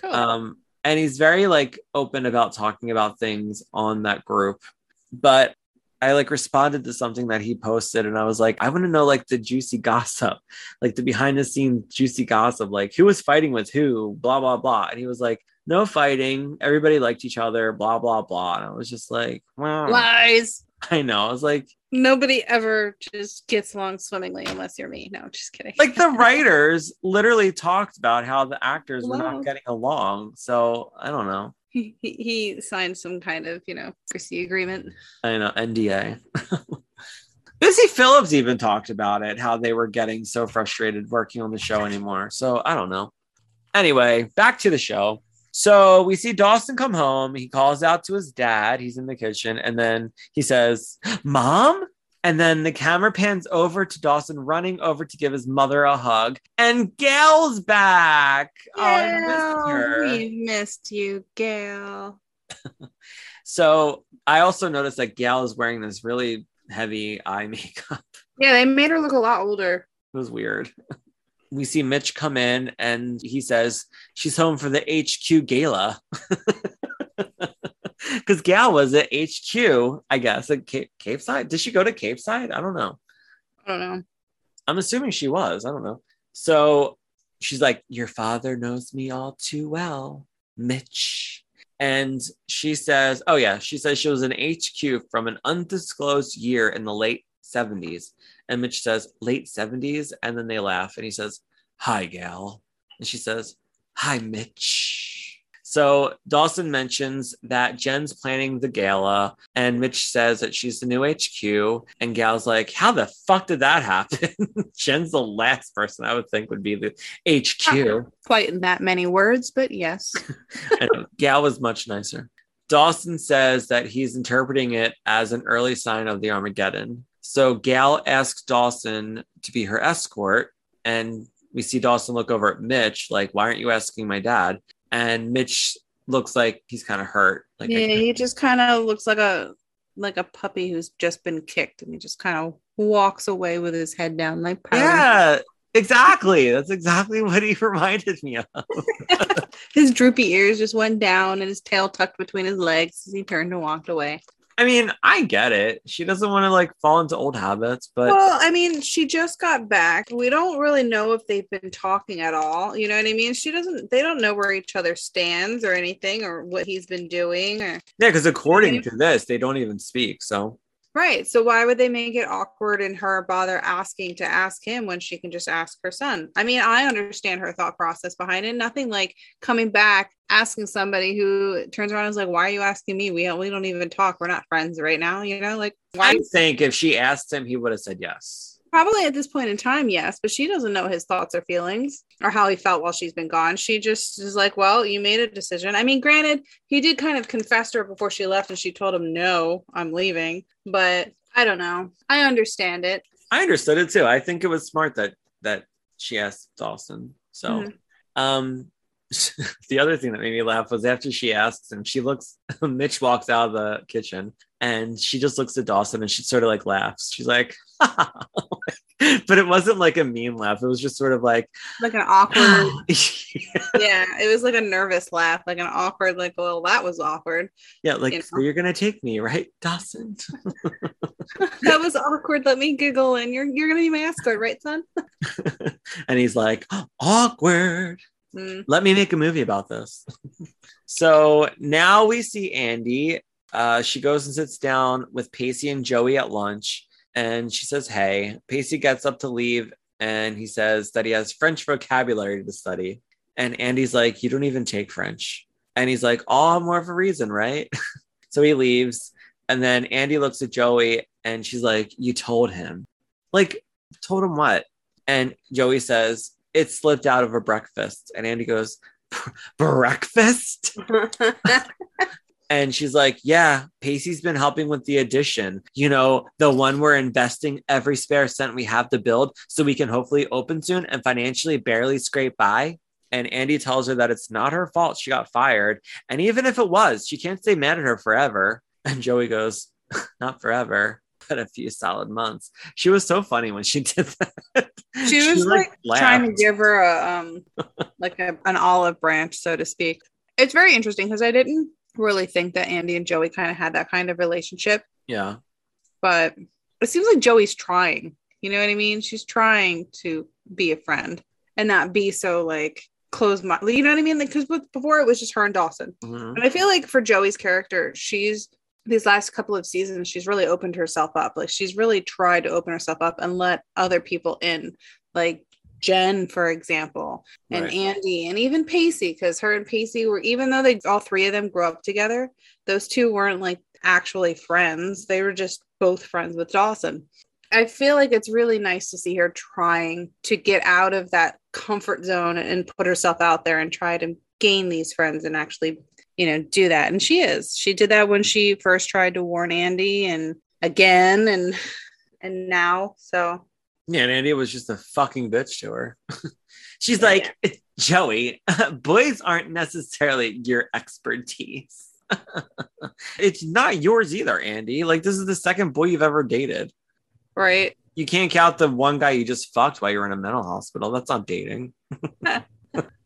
Speaker 2: Cool.
Speaker 1: Um, and he's very like open about talking about things on that group. But I like responded to something that he posted, and I was like, I want to know like the juicy gossip, like the behind the scenes juicy gossip, like who was fighting with who, blah blah blah. And he was like, no fighting, everybody liked each other, blah blah blah. And I was just like, wow,
Speaker 2: Lies.
Speaker 1: I know. I was like,
Speaker 2: Nobody ever just gets along swimmingly unless you're me. No, just kidding.
Speaker 1: like the writers literally talked about how the actors were not getting along. So I don't know.
Speaker 2: He, he signed some kind of, you know, secrecy agreement.
Speaker 1: I know NDA. Busy Phillips even talked about it, how they were getting so frustrated working on the show anymore. So I don't know. Anyway, back to the show. So we see Dawson come home. He calls out to his dad. He's in the kitchen, and then he says, "Mom." And then the camera pans over to Dawson running over to give his mother a hug. And Gail's back. Oh, I missed her.
Speaker 2: we missed you, Gail.
Speaker 1: So I also noticed that Gail is wearing this really heavy eye makeup.
Speaker 2: Yeah, they made her look a lot older.
Speaker 1: It was weird. We see Mitch come in and he says she's home for the HQ gala. Because Gal was at HQ, I guess, at Cape, Capeside. Did she go to Capeside? I don't know.
Speaker 2: I don't know.
Speaker 1: I'm assuming she was. I don't know. So she's like, Your father knows me all too well, Mitch. And she says, Oh, yeah. She says she was an HQ from an undisclosed year in the late 70s. And Mitch says, Late 70s. And then they laugh. And he says, Hi, gal. And she says, Hi, Mitch. So Dawson mentions that Jen's planning the gala, and Mitch says that she's the new HQ. And Gal's like, How the fuck did that happen? Jen's the last person I would think would be the HQ.
Speaker 2: Quite in that many words, but yes.
Speaker 1: and Gal was much nicer. Dawson says that he's interpreting it as an early sign of the Armageddon. So Gal asks Dawson to be her escort, and we see Dawson look over at Mitch, like, "Why aren't you asking my dad?" And Mitch looks like he's kind of hurt. Like,
Speaker 2: yeah, he just kind of looks like a like a puppy who's just been kicked, and he just kind of walks away with his head down, like
Speaker 1: yeah, exactly. That's exactly what he reminded me of.
Speaker 2: His droopy ears just went down, and his tail tucked between his legs as he turned and walked away.
Speaker 1: I mean, I get it. She doesn't want to like fall into old habits, but
Speaker 2: well, I mean, she just got back. We don't really know if they've been talking at all. You know what I mean? She doesn't. They don't know where each other stands or anything, or what he's been doing, or
Speaker 1: yeah, because according to this, they don't even speak. So
Speaker 2: Right. So why would they make it awkward and her bother asking to ask him when she can just ask her son? I mean, I understand her thought process behind it. Nothing like coming back, asking somebody who turns around and is like, "Why are you asking me? We don't, we don't even talk. We're not friends right now." You know, like why?
Speaker 1: I think if she asked him, he would have said yes.
Speaker 2: Probably at this point in time, yes, but she doesn't know his thoughts or feelings or how he felt while she's been gone. She just is like, "Well, you made a decision." I mean, granted, he did kind of confess to her before she left, and she told him, "No, I'm leaving." But I don't know. I understand it.
Speaker 1: I understood it too. I think it was smart that that she asked Dawson. So,
Speaker 2: Mhm.
Speaker 1: um, the other thing that made me laugh was after she asks him, she looks. Mitch walks out of the kitchen and she just looks at Dawson and she sort of like laughs. She's like, but it wasn't like a mean laugh. It was just sort of like,
Speaker 2: Like an awkward.
Speaker 1: yeah,
Speaker 2: it was like a nervous laugh, like an awkward, like, well, that was awkward.
Speaker 1: Yeah, like
Speaker 2: You
Speaker 1: so
Speaker 2: know?
Speaker 1: you're gonna take me, right, Dawson?
Speaker 2: that was awkward. Let me giggle, and you're you're gonna be my escort, right, son?
Speaker 1: and he's like, awkward.
Speaker 2: Mm.
Speaker 1: let me make a movie about this. so now we see Andie Uh, she goes and sits down with Pacey and Joey at lunch, and she says, "Hey." Pacey gets up to leave, and he says that he has French vocabulary to study. And Andie's like, "You don't even take French." And he's like, "All more of a reason, right?" so he leaves, and then Andie looks at Joey, and she's like, "You told him." Like, told him what? And Joey says, It slipped out of a breakfast. And Andie goes, Breakfast? And she's like, Yeah, Pacey's been helping with the addition. You know, the one we're investing every spare cent we have to build so we can hopefully open soon and financially barely scrape by. And Andie tells her that it's not her fault she got fired. And even if it was, she can't stay mad at her forever. And Joey goes, Not forever, but a few solid months. She was so funny when she did that.
Speaker 2: She was like, trying to give her a um like a, an olive branch, so to speak. It's very interesting because I didn't really think that Andie and Joey kind of had that kind of relationship,
Speaker 1: Yeah.
Speaker 2: but it seems like Joey's trying. You know what I mean? She's trying to be a friend and not be so like closed minded. You know what I mean? Because before it was just her and Dawson.
Speaker 1: Mhm.
Speaker 2: And I feel like for Joey's character, she's these last couple of seasons, she's really opened herself up. Like she's really tried to open herself up and let other people in, like Jen, for example, and
Speaker 1: Right.
Speaker 2: Andie, and even Pacey, because her and Pacey were, even though they all three of them grew up together, those two weren't like actually friends. They were just both friends with Dawson. I feel like it's really nice to see her trying to get out of that comfort zone and put herself out there and try to gain these friends and actually, you know, do that. And she is. She did that when she first tried to warn Andie and again and and now. So
Speaker 1: Yeah, and Andie was just a fucking bitch to her. She's like, Joey, boys aren't necessarily your expertise. it's not yours either, Andie. Like, this is the second boy you've ever dated.
Speaker 2: right.
Speaker 1: You can't count the one guy you just fucked while you're in a mental hospital. That's not dating.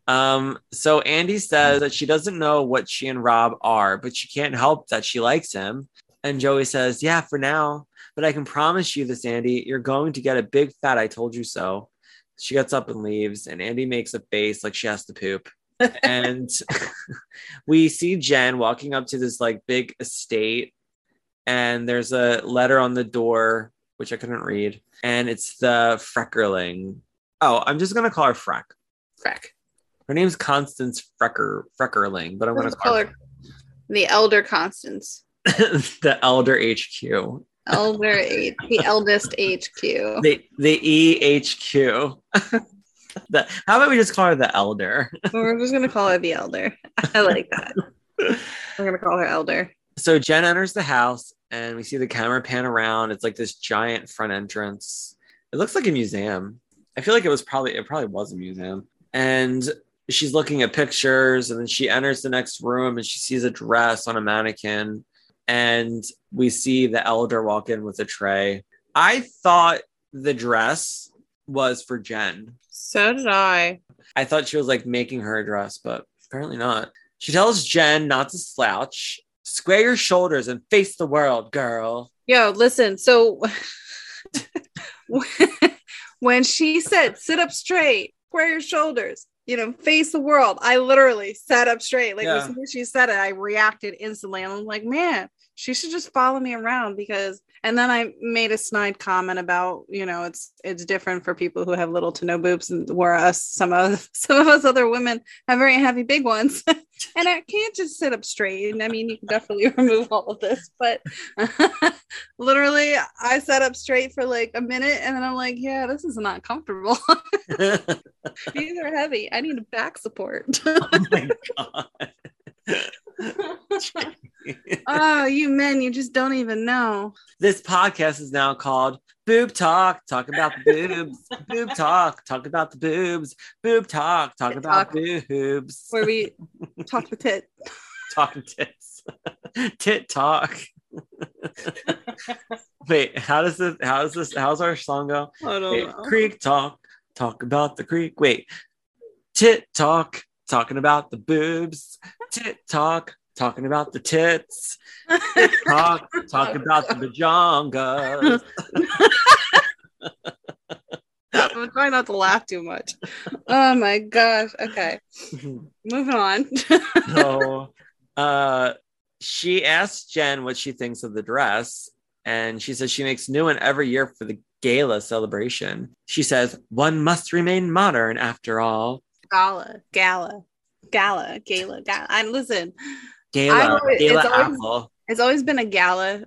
Speaker 1: Um, so Andie says that she doesn't know what she and Rob are, but she can't help that she likes him. And Joey says, Yeah, for now. But I can promise you this, Andie, you're going to get a big fat I told you so. She gets up and leaves, and Andie makes a face like she has to poop. and we see Jen walking up to this like big estate, and there's a letter on the door, which I couldn't read, and it's the Freckerling. Oh, I'm just gonna call her Freck.
Speaker 2: Crack.
Speaker 1: Her name's Constance Frecker Freckerling, but I'm gonna call
Speaker 2: call
Speaker 1: her
Speaker 2: her the Elder Constance.
Speaker 1: the Elder HQ.
Speaker 2: Elder H, the eldest HQ.
Speaker 1: The the EHQ. the, how about we just call her the Elder?
Speaker 2: We're just gonna call her the Elder. I like that. We're gonna call her Elder.
Speaker 1: so Jen enters the house and we see the camera pan around. It's like this giant front entrance. It looks like a museum. I feel like it was probably it probably was a museum. And she's looking at pictures and then she enters the next room and she sees a dress on a mannequin and we see the elder walk in with a tray. I thought the dress was for Jen.
Speaker 2: So did I.
Speaker 1: I thought she was like making her a dress, but apparently not. She tells Jen not to slouch, square your shoulders and face the world, girl.
Speaker 2: Yo, listen. So when she said, sit up straight, square your shoulders, you know, face the world, I literally sat up straight. Like,
Speaker 1: Yeah.
Speaker 2: as soon as she said it, I reacted instantly. And I'm like, man, she should just follow me around because. And then I made a snide comment about, you know, it's it's different for people who have little to no boobs, and whereas some of some of us other women have very heavy big ones, and I can't just sit up straight. And I mean, you can definitely remove all of this, but literally I sat up straight for like a minute and then I'm like, yeah, this is not comfortable. These are heavy. I need a back support.
Speaker 1: oh my god.
Speaker 2: Oh, you men, you just don't even know.
Speaker 1: this podcast is now called Boob Talk. Talk about the boobs. Boob Talk. Talk about the boobs. Boob Talk. Talk
Speaker 2: Tit
Speaker 1: about
Speaker 2: talk.
Speaker 1: boobs.
Speaker 2: Where we talk the tit.
Speaker 1: Talking tits. Tit talk. Wait, how does this how does this how's our song go?
Speaker 2: I don't
Speaker 1: Wait,
Speaker 2: know.
Speaker 1: creek talk, talk about the creek. Wait, tit talk, talking about the boobs. Tit talk, talking about the tits. Tit talk, talk about the bajongas.
Speaker 2: I'm trying not to laugh too much. Oh my gosh. Okay. Moving on.
Speaker 1: so, uh, she asks Jen what she thinks of the dress, and she says she makes new one every year for the gala celebration. She says, One must remain modern after all.
Speaker 2: Gala, gala, gala, gala, gala. I listen.
Speaker 1: Gala,
Speaker 2: always-
Speaker 1: gala
Speaker 2: it's always-
Speaker 1: apple.
Speaker 2: It's always been a gala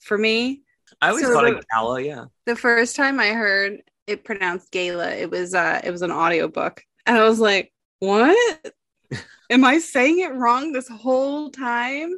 Speaker 2: for me.
Speaker 1: I always
Speaker 2: so
Speaker 1: called
Speaker 2: the-
Speaker 1: it gala, yeah.
Speaker 2: The first time I heard it pronounced gala, it was uh it was an audiobook. And I was like, "What? Am I saying it wrong this whole time?"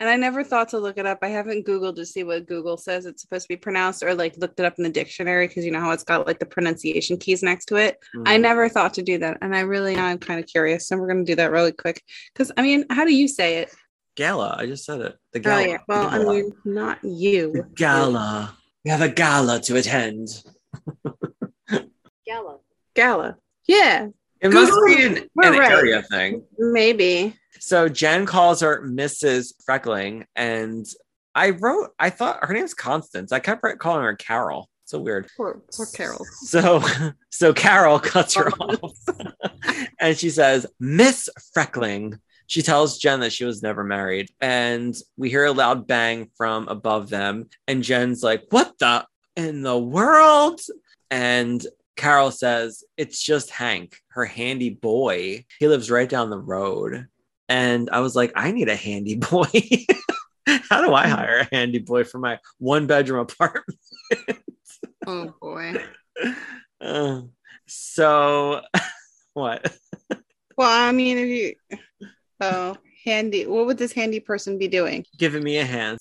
Speaker 2: And I never thought to look it up. I haven't Googled to see what Google says it's supposed to be pronounced or like looked it up in the dictionary because you know how it's got like the pronunciation keys next to it. I
Speaker 1: Mm.
Speaker 2: never thought to do that. And I really now I'm kind of curious. So we're gonna do that really quick. Because I mean, how do you say it?
Speaker 1: Gala. I just said it. The gala.
Speaker 2: Oh
Speaker 1: gala.
Speaker 2: yeah. Well, I mean, not you.
Speaker 1: The gala. We have a gala to attend.
Speaker 2: Gala. Gala. Yeah,
Speaker 1: It must be an, an
Speaker 2: right.
Speaker 1: area thing.
Speaker 2: maybe.
Speaker 1: So Jen calls her Mrs. Freckling, and I wrote, I thought her name's Constance. I kept calling her Carol. So weird.
Speaker 2: Poor, poor Carol.
Speaker 1: So, so Carol cuts her off, and she says, "Miss Freckling." She tells Jen that she was never married, and we hear a loud bang from above them, and Jen's like, "What the in the world?" And Carol says, "It's just Hank, her handy boy. He lives right down the road." And I was like, "I need a handy boy." How do I hire a handy boy for my one bedroom apartment?
Speaker 2: Oh boy.
Speaker 1: Uh, so what?
Speaker 2: Well, I mean, if you oh handy, what would this handy person be doing?
Speaker 1: Giving me a hand.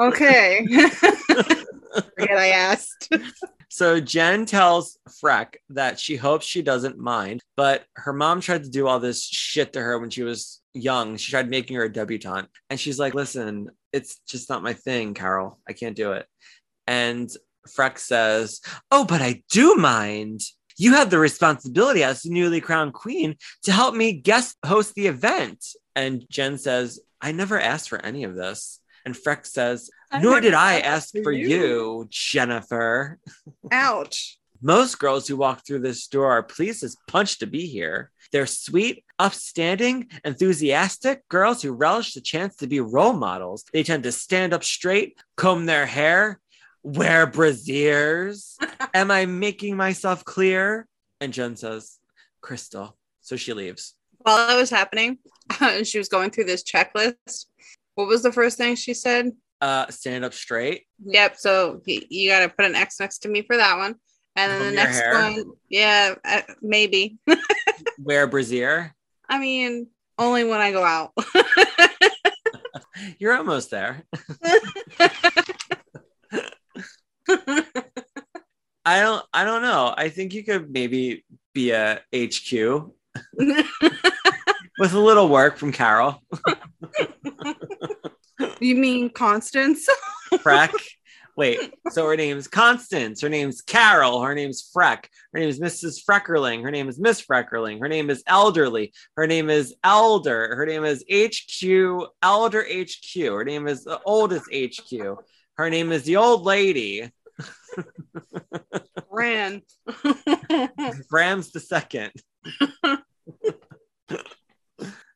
Speaker 2: Okay. Forget I asked.
Speaker 1: So Jen tells Freck that she hopes she doesn't mind, but her mom tried to do all this shit to her when she was young. She tried making her a debutante. And she's like, listen, it's just not my thing, Carol. I can't do it. And Freck says, Oh, but I do mind. You have the responsibility as the newly crowned queen to help me guest host the event. And Jen says, I never asked for any of this. And Freck says, Nor did I ask for you, Jennifer.
Speaker 2: Ouch.
Speaker 1: Most girls who walk through this door are pleased as punch to be here. They're sweet, upstanding, enthusiastic girls who relish the chance to be role models. They tend to stand up straight, comb their hair, wear brassieres. Am I making myself clear? And Jen says, Crystal. So she leaves.
Speaker 2: While that was happening, she was going through this checklist. What was the first thing she said?
Speaker 1: Uh, stand up straight.
Speaker 2: Yep. So you got to put an X next to me for that one. And then
Speaker 1: Comb
Speaker 2: the next
Speaker 1: hair.
Speaker 2: one, yeah, uh, maybe.
Speaker 1: Wear brassiere.
Speaker 2: I mean, only when I go out.
Speaker 1: You're almost there. I don't I don't know. I think you could maybe be a HQ with a little work from Carol.
Speaker 2: You mean Constance?
Speaker 1: Freck. Wait, so her name's Constance. Her name's Carol. Her name's Freck. Her name is Mrs. Freckerling. Her name is Miss Freckerling. Her name is Elderly. Her name is Elder. Her name is HQ, Elder HQ. Her name is the oldest HQ. Her name is the old lady,
Speaker 2: Ran.
Speaker 1: Brams the second.
Speaker 2: so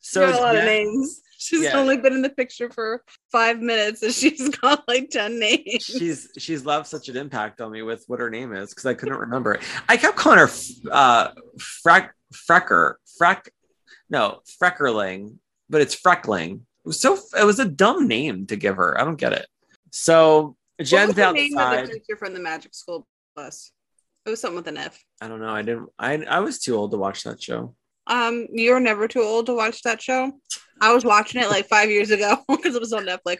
Speaker 1: so
Speaker 2: a lot of names. She's
Speaker 1: Yeah.
Speaker 2: only been in the picture for five minutes and she's got like 10 names.
Speaker 1: she's she's left such an impact on me with what her name is because I couldn't remember it. I kept calling her uh Freck Frecker Freck no Freckerling, but it's Freckling. It was so it was a dumb name to give her. I don't get it. So
Speaker 2: what
Speaker 1: Jen's
Speaker 2: was the name of
Speaker 1: outside.
Speaker 2: the teacher from the Magic School Bus? It was something with an F.
Speaker 1: I don't know. I didn't. I I was too old to watch that show.
Speaker 2: Um, you're never too old to watch that show. I was watching it like five years ago because it was on Netflix.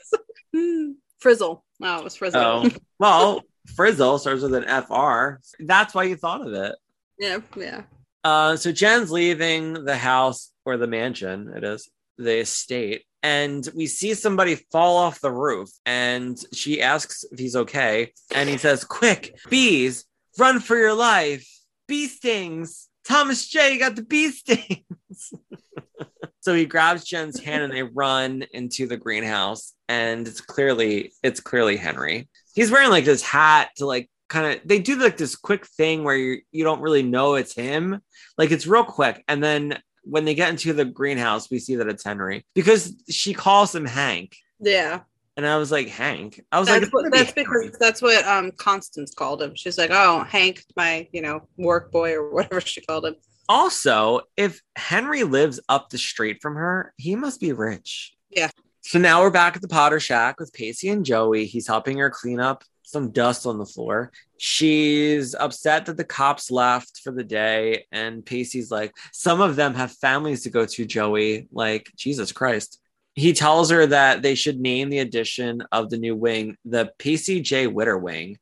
Speaker 2: Frizzle. Oh, it was Frizzle.
Speaker 1: Oh well, Frizzle starts with an FR. That's why you thought of it.
Speaker 2: Yeah, yeah.
Speaker 1: Uh, so Jen's leaving the house or the mansion, it is the estate, and we see somebody fall off the roof. And she asks if he's okay, and he says, "Quick, bees, run for your life! Bee stings! Thomas J got the bee stings!" so he grabs Jen's hand and they run into the greenhouse, and it's clearly it's clearly Henry. He's wearing like this hat to like kind of they do like this quick thing where you you don't really know it's him like it's real quick and then when they get into the greenhouse, we see that it's Henry because she calls him Hank.
Speaker 2: Yeah.
Speaker 1: And I was like, Hank. I was
Speaker 2: That's,
Speaker 1: like,
Speaker 2: what, that's
Speaker 1: be
Speaker 2: because
Speaker 1: Henry."
Speaker 2: that's what um Constance called him. She's like, oh, Hank, my you know work boy or whatever she called him.
Speaker 1: Also, if Henry lives up the street from her, he must be rich.
Speaker 2: Yeah.
Speaker 1: So now we're back at the Potter Shack with Pacey and Joey. He's helping her clean up some dust on the floor. She's upset that the cops left for the day. And Pacey's like, some of them have families to go to, Joey. Like, Jesus Christ. He tells her that they should name the addition of the new wing the Pacey J. Witter wing.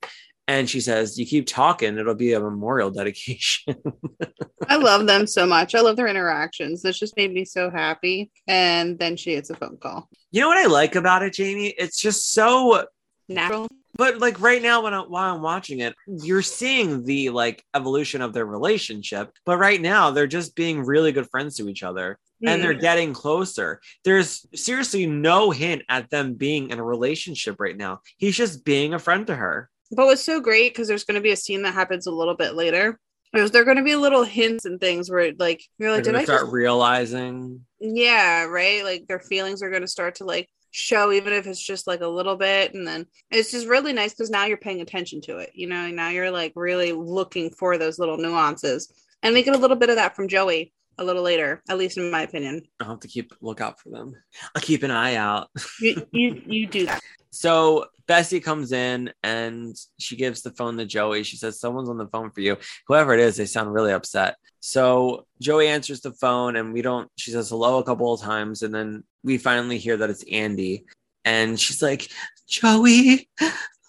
Speaker 1: And she says, You keep talking, it'll be a memorial dedication.
Speaker 2: I love them so much. I love their interactions. This just made me so happy. And then she gets a phone call.
Speaker 1: You know what I like about it, Jamie? It's just so
Speaker 2: Natural.
Speaker 1: but like right now when I, while I'm watching it, you're seeing the like evolution of their relationship. But right now they're just being really good friends to each other and they're mm. getting closer. There's seriously no hint at them being in a relationship right now. He's just being a friend to her.
Speaker 2: But what's so great because there's going to be a scene that happens a little bit later. Is there going to be little hints and things where like you're like, did I
Speaker 1: start
Speaker 2: just
Speaker 1: realizing.
Speaker 2: yeah right like their feelings are going to start to like show even if it's just like a little bit and then it's just really nice because now you're paying attention to it you know now you're like really looking for those little nuances and we get a little bit of that from joey a little later at least in my opinion
Speaker 1: I'll have to keep look out for them. I'll keep an eye out.
Speaker 2: you you, you do that
Speaker 1: So Bessie comes in and she gives the phone to Joey. She says, Someone's on the phone for you. Whoever it is, they sound really upset. So Joey answers the phone and we don't, she says hello a couple of times. And then we finally hear that it's Andie. And she's like, Joey,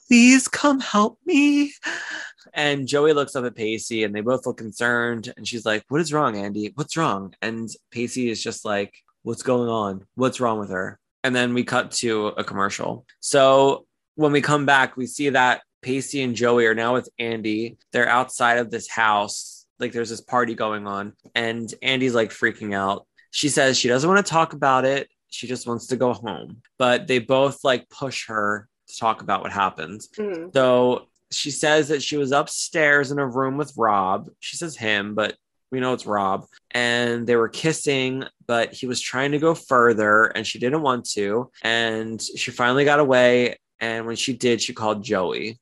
Speaker 1: please come help me. And Joey looks up at Pacey and they both look concerned. And she's like, What is wrong, Andie? What's wrong? And Pacey is just like, What's going on? What's wrong with her? And then we cut to a commercial. So when we come back, we see that Pacey and Joey are now with Andie. They're outside of this house. Like there's this party going on. And Andie's like freaking out. She says she doesn't want to talk about it. She just wants to go home. But they both like push her to talk about what happened.
Speaker 2: Mhm.
Speaker 1: So she says that she was upstairs in a room with Rob. She says him, but we know it's Rob. And they were kissing, but he was trying to go further and she didn't want to. And she finally got away. And when she did, she called Joey.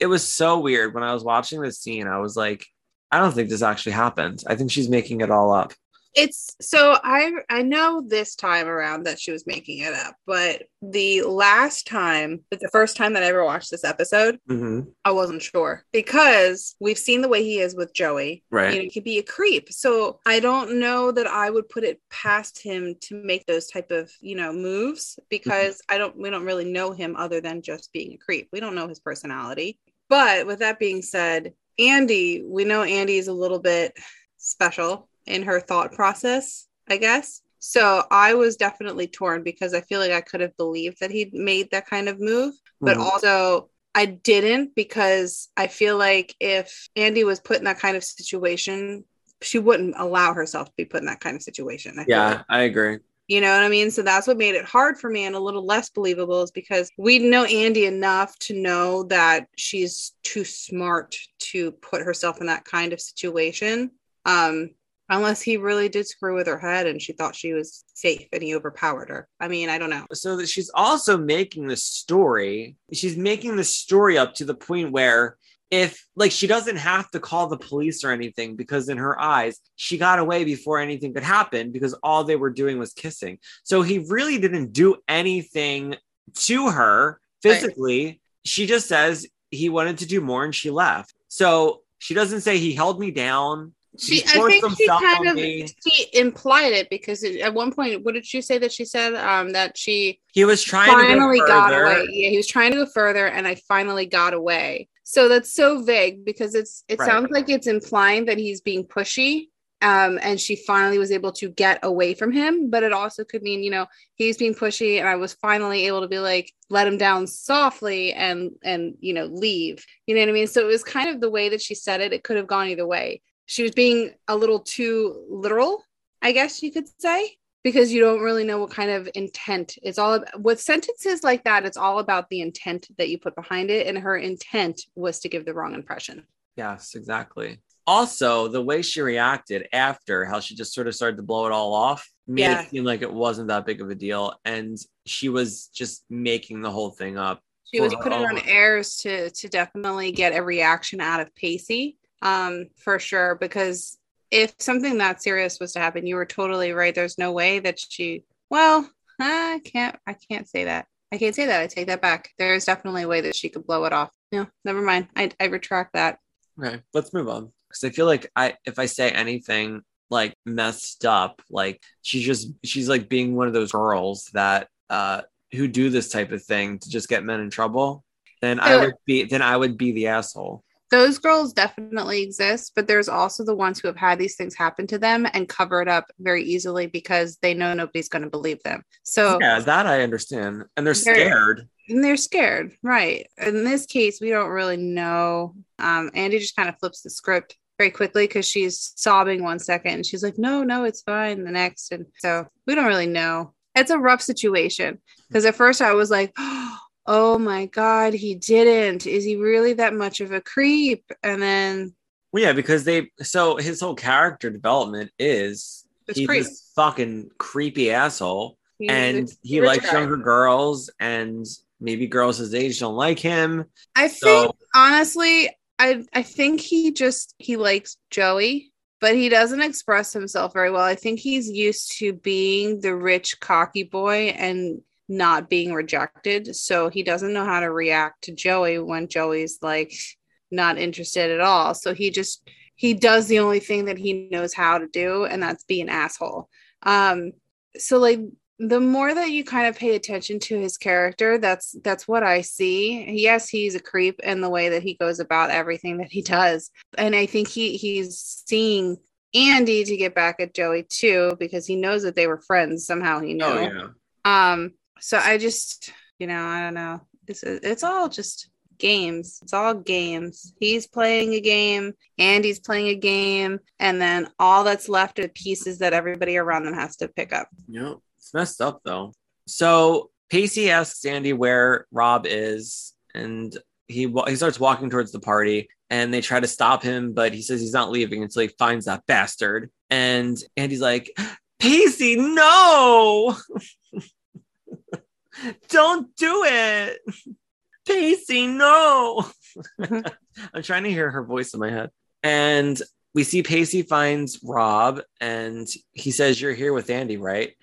Speaker 1: It was so weird. When I was watching this scene, I was like, I don't think this actually happened. I think she's making it all up.
Speaker 2: It's so i i know this time around that she was making it up but the last time the first time that i ever watched this episode
Speaker 1: Mhm.
Speaker 2: I wasn't sure because we've seen the way he is with Joey.
Speaker 1: Right.
Speaker 2: You know, he could be a creep. So I don't know that I would put it past him to make those type of, you know, moves because I don't we don't really know him other than just being a creep. We don't know his personality. But with that being said, Andie, we know Andie is a little bit special in her thought process, I guess. So I was definitely torn because I feel like I could have believed that he'd made that kind of move but
Speaker 1: Mhm.
Speaker 2: also I didn't because I feel like if Andie was put in that kind of situation, she wouldn't allow herself to be put in that kind of situation. I
Speaker 1: Yeah,
Speaker 2: like.
Speaker 1: I agree.
Speaker 2: You know what I mean? So that's what made it hard for me and a little less believable is because we know Andie enough to know that she's too smart to put herself in that kind of situation. Um, unless he really did screw with her head and she thought she was safe and he overpowered her. I mean, I don't know.
Speaker 1: so that she's also making the story she's making the story up to the point where if like she doesn't have to call the police or anything because in her eyes she got away before anything could happen because all they were doing was kissing. So he really didn't do anything to her physically. She just says he wanted to do more and she left. So she doesn't say he held me down
Speaker 2: She,
Speaker 1: He
Speaker 2: I think she kind of she implied it because it, at one point, what did she say that she said? Um, that she
Speaker 1: he was trying
Speaker 2: finally
Speaker 1: to go
Speaker 2: got away. Yeah, he was trying to go further, and I finally got away. So that's so vague because it's it
Speaker 1: Right.
Speaker 2: sounds like it's implying that he's being pushy. Um, and she finally was able to get away from him, but it also could mean, you know, he's being pushy, and I was finally able to be like, let him down softly and and you know, leave. You know what I mean? So it was kind of the way that she said it. It could have gone either way. She was being a little too literal, I guess you could say because you don't really know what kind of intent it's all about with sentences like that it's all about the intent that you put behind it and her intent was to give the wrong impression
Speaker 1: yes exactly Also, the way she reacted after, how she just sort of started to blow it all off, made
Speaker 2: Yeah.
Speaker 1: it seem like it wasn't that big of a deal. And she was just making the whole thing up.
Speaker 2: She was putting on airs to to definitely get a reaction out of Pacey, um, for sure. Because if something that serious was to happen, you were totally right. There's no way that she. Well, I can't. I can't say that. I can't say that. I take that back. There is definitely a way that she could blow it off. No, never mind. I I retract that.
Speaker 1: Okay, let's move on. Because I feel like I if I say anything like messed up, like she's just she's like being one of those girls that uh who do this type of thing to just get men in trouble, then I would be then I would be the asshole.
Speaker 2: Those girls definitely exist, but there's also the ones who have had these things happen to them and cover it up very easily because they know nobody's going to believe them. So
Speaker 1: Yeah, that I understand. And they're
Speaker 2: They're-
Speaker 1: scared.
Speaker 2: and they're scared right in this case we don't really know um andie just kind of flips the script very quickly because she's sobbing one second and she's like no no it's fine the next and so we don't really know it's a rough situation because at first i was like oh my god he didn't is he really that much of a creep and then
Speaker 1: Well, yeah, because they so his whole character development is he's
Speaker 2: creep.
Speaker 1: this fucking creepy asshole.
Speaker 2: he's
Speaker 1: and he likes
Speaker 2: guy.
Speaker 1: younger girls and maybe girls his age don't like him.
Speaker 2: I
Speaker 1: So-
Speaker 2: think honestly, I I think he just he likes Joey, but he doesn't express himself very well. I think he's used to being the rich cocky boy and not being rejected, so he doesn't know how to react to Joey when Joey's like not interested at all. So he just he does the only thing that he knows how to do and that's be an asshole. Um so like the more that you kind of pay attention to his character that's that's what i see yes he's a creep in the way that he goes about everything that he does and i think he he's seeing andie to get back at joey too because he knows that they were friends somehow he knew
Speaker 1: Oh yeah.
Speaker 2: um so i just you know i don't know it's it's all just games it's all games he's playing a game andie's playing a game and then all that's left are the pieces that everybody around them has to pick up
Speaker 1: Yep. It's messed up though. So Pacey asks Andie where Rob is, and he he starts walking towards the party, and they try to stop him, but he says he's not leaving until he finds that bastard. And Andie's like, Pacey, no, don't do it, Pacey, no. I'm trying to hear her voice in my head, and we see Pacey finds Rob, and he says, "You're here with Andie, right?"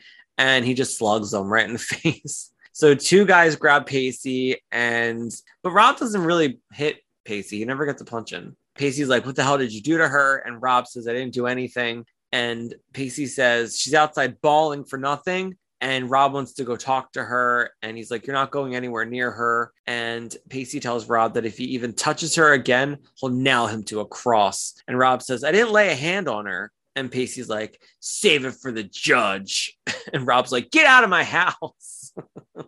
Speaker 1: and he just slugs them right in the face. So two guys grab Pacey, and but Rob doesn't really hit Pacey. He never gets a punch in. Pacey's like, "What the hell did you do to her?" And Rob says, "I didn't do anything." And Pacey says, "She's outside bawling for nothing." And Rob wants to go talk to her, and he's like, "You're not going anywhere near her." And Pacey tells Rob that if he even touches her again, he'll nail him to a cross. And Rob says, "I didn't lay a hand on her." And Pacey's like, "Save it for the judge." And Rob's like, get out of my house.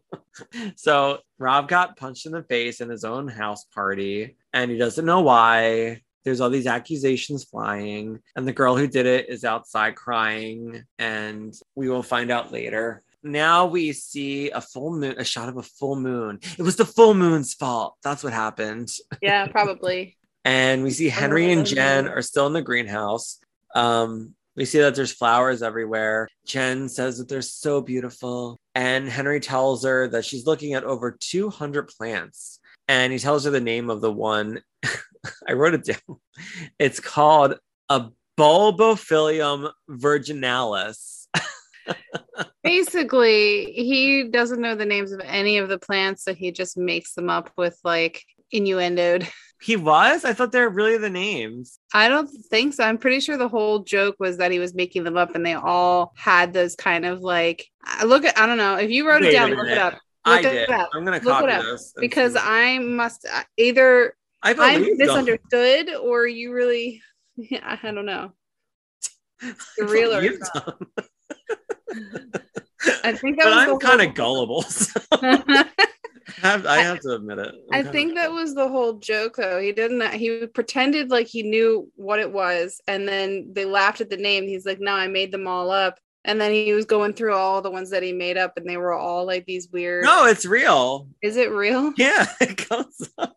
Speaker 1: so Rob got punched in the face in his own house party, and he doesn't know why. There's all these accusations flying, and the girl who did it is outside crying, and we will find out later. Now we see a full moon, a shot of a full moon. It was the full moon's fault. That's what happened.
Speaker 2: yeah probably
Speaker 1: And we see Henry and Jen are still in the greenhouse. Um, we see that there's flowers everywhere. Jen says that they're so beautiful. And Henry tells her that she's looking at over 200 plants. And he tells her the name of the one. I wrote it down. It's called a bulbophyllum virginalis.
Speaker 2: basically he doesn't know the names of any of the plants so he just makes them up with like innuendoed
Speaker 1: He was? I thought they were really the names.
Speaker 2: i don't think so i'm pretty sure the whole joke was that he was making them up and they all had those kind of like I look at i don't know if you wrote
Speaker 1: Wait
Speaker 2: it down look it up
Speaker 1: I
Speaker 2: Look it
Speaker 1: did.
Speaker 2: up.
Speaker 1: I'm going to
Speaker 2: Look
Speaker 1: copy this.
Speaker 2: because
Speaker 1: see.
Speaker 2: i must uh, either
Speaker 1: I
Speaker 2: i'm
Speaker 1: believe them.
Speaker 2: misunderstood or you really yeah, i don't know the real or
Speaker 1: You've
Speaker 2: not.
Speaker 1: done.
Speaker 2: i think that
Speaker 1: but
Speaker 2: was
Speaker 1: I'm kind of gullible. so I have, I have to admit it. I'm
Speaker 2: I think that was the whole joke though. He didn't he pretended like he knew what it was and then they laughed at the name. He's like, "No, I made them all up." And then he was going through all the ones that he made up and they were all like these weird
Speaker 1: No, it's real.
Speaker 2: Is it real?
Speaker 1: Yeah, it comes up.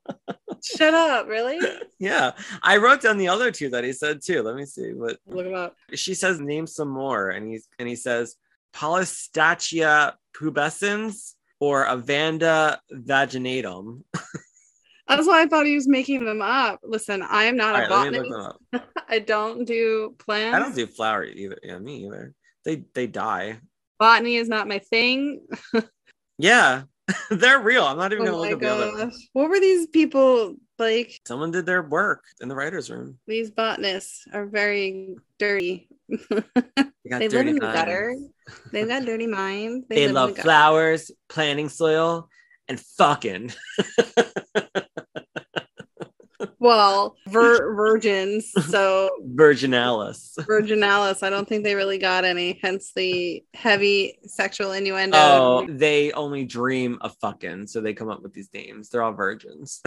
Speaker 2: Shut up, really?
Speaker 1: Yeah. I wrote down the other two that he said too. Let me see what
Speaker 2: Look him up.
Speaker 1: she says name some more and he's and he says polystachya pubescens or avanda vaginatum
Speaker 2: That's why I thought he was making them up. Listen, I am not
Speaker 1: All
Speaker 2: a
Speaker 1: right, let me look
Speaker 2: botanist.
Speaker 1: them.
Speaker 2: I don't do plants.
Speaker 1: i don't do flower either yeah me either they they die
Speaker 2: botany is not my thing.
Speaker 1: yeah they're real i'm not even
Speaker 2: Oh
Speaker 1: gonna look at the other.
Speaker 2: What were these people like?
Speaker 1: someone did their work in the writer's room
Speaker 2: These botanists are very dirty.
Speaker 1: they,
Speaker 2: they live in the
Speaker 1: minds.
Speaker 2: gutter. They've got dirty minds.
Speaker 1: they
Speaker 2: in
Speaker 1: love
Speaker 2: the
Speaker 1: flowers planting soil and fucking
Speaker 2: Well, vir- virgins. So
Speaker 1: virginalis
Speaker 2: virginalis. I don't think they really got any. Hence the heavy sexual innuendo.
Speaker 1: Oh, they only dream of fucking, so they come up with these names. They're all virgins.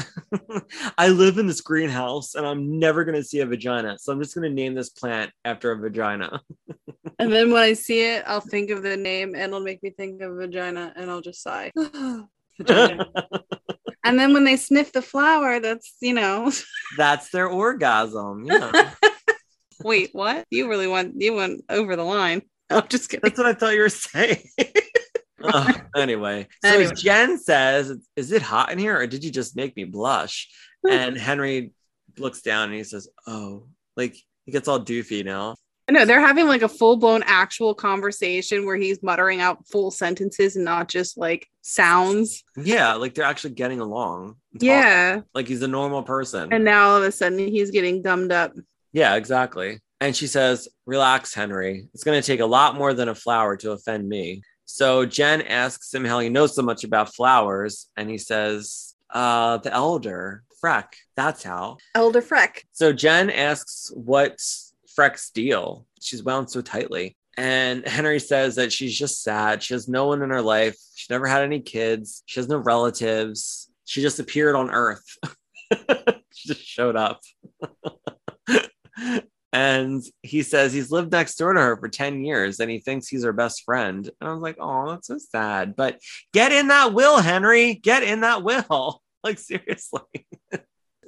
Speaker 1: I live in this greenhouse and I'm never gonna see a vagina, so I'm just gonna name this plant after a vagina.
Speaker 2: And then when I see it, I'll think of the name and it'll make me think of vagina and I'll just sigh. Vagina. And then when they sniff the flower, that's, you know,
Speaker 1: That's their orgasm. Yeah,
Speaker 2: wait, what? You really went, you went over the line. I'm just kidding.
Speaker 1: that's what I thought you were saying. Oh, anyway, so
Speaker 2: Anyway.
Speaker 1: Jen says, "Is it hot in here, or did you just make me blush?" And Henry looks down and he says, "Oh, like he gets all doofy now."
Speaker 2: No, they're having like a full blown actual conversation where he's muttering out full sentences and not just like sounds.
Speaker 1: Yeah, like they're actually getting along. talking.
Speaker 2: Yeah.
Speaker 1: like he's a normal person.
Speaker 2: And now all of a sudden he's getting gummed up.
Speaker 1: yeah, exactly. And she says, "Relax, Henry. It's going to take a lot more than a flower to offend me." So Jen asks him how he knows so much about flowers, and he says, "Uh, the elder Freck. That's how."
Speaker 2: Elder Freck.
Speaker 1: So Jen asks what's Freck's deal. She's wound so tightly. And Henry says that she's just sad. She has no one in her life. She never had any kids. She has no relatives. She just appeared on Earth. she just showed up. and he says he's lived next door to her for 10 years and he thinks he's her best friend. And I was like, oh, that's so sad. But get in that will, Henry. Get in that will. Like, seriously.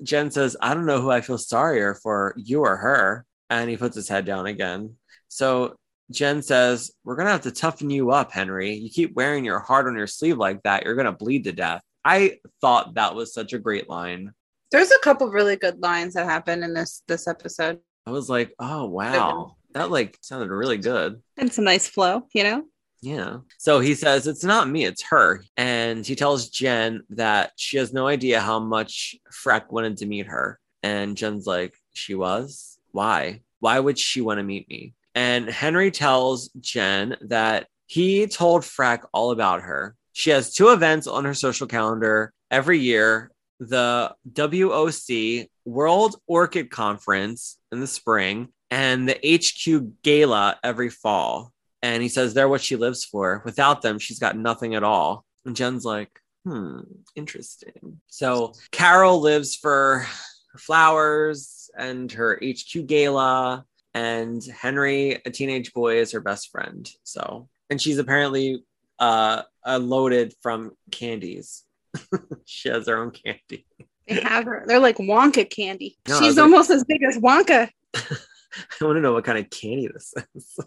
Speaker 1: Jen says, I don't know who I feel sorrier for, you or her. And he puts his head down again. So Jen says, We're going to have to toughen you up, Henry. You keep wearing your heart on your sleeve like that, you're going to bleed to death. I thought that was such a great line.
Speaker 2: There's a couple really good lines that happen in this this episode.
Speaker 1: I was like, Oh, wow. That like sounded really good.
Speaker 2: And some nice flow, you know?
Speaker 1: Yeah. So he says, It's not me, it's her. And he tells Jen that she has no idea how much Freck wanted to meet her. And Jen's like, She was? Why? Why would she want to meet me? And Henry tells Jen that he told Freck all about her. She has two events on her social calendar every year the WOC World Orchid Conference in the spring and the HQ Gala every fall. And he says they're what she lives for. Without them, she's got nothing at all. And Jen's like, hmm, interesting. So Carol lives for her flowers and her HQ gala, and Henry, a teenage boy, is her best friend. So, and she's apparently uh, uh loaded from candies. she has her own candy.
Speaker 2: They have her. They're like Wonka candy.
Speaker 1: No,
Speaker 2: She's
Speaker 1: they're-
Speaker 2: almost as big as Wonka.
Speaker 1: I want to know what kind of candy this is.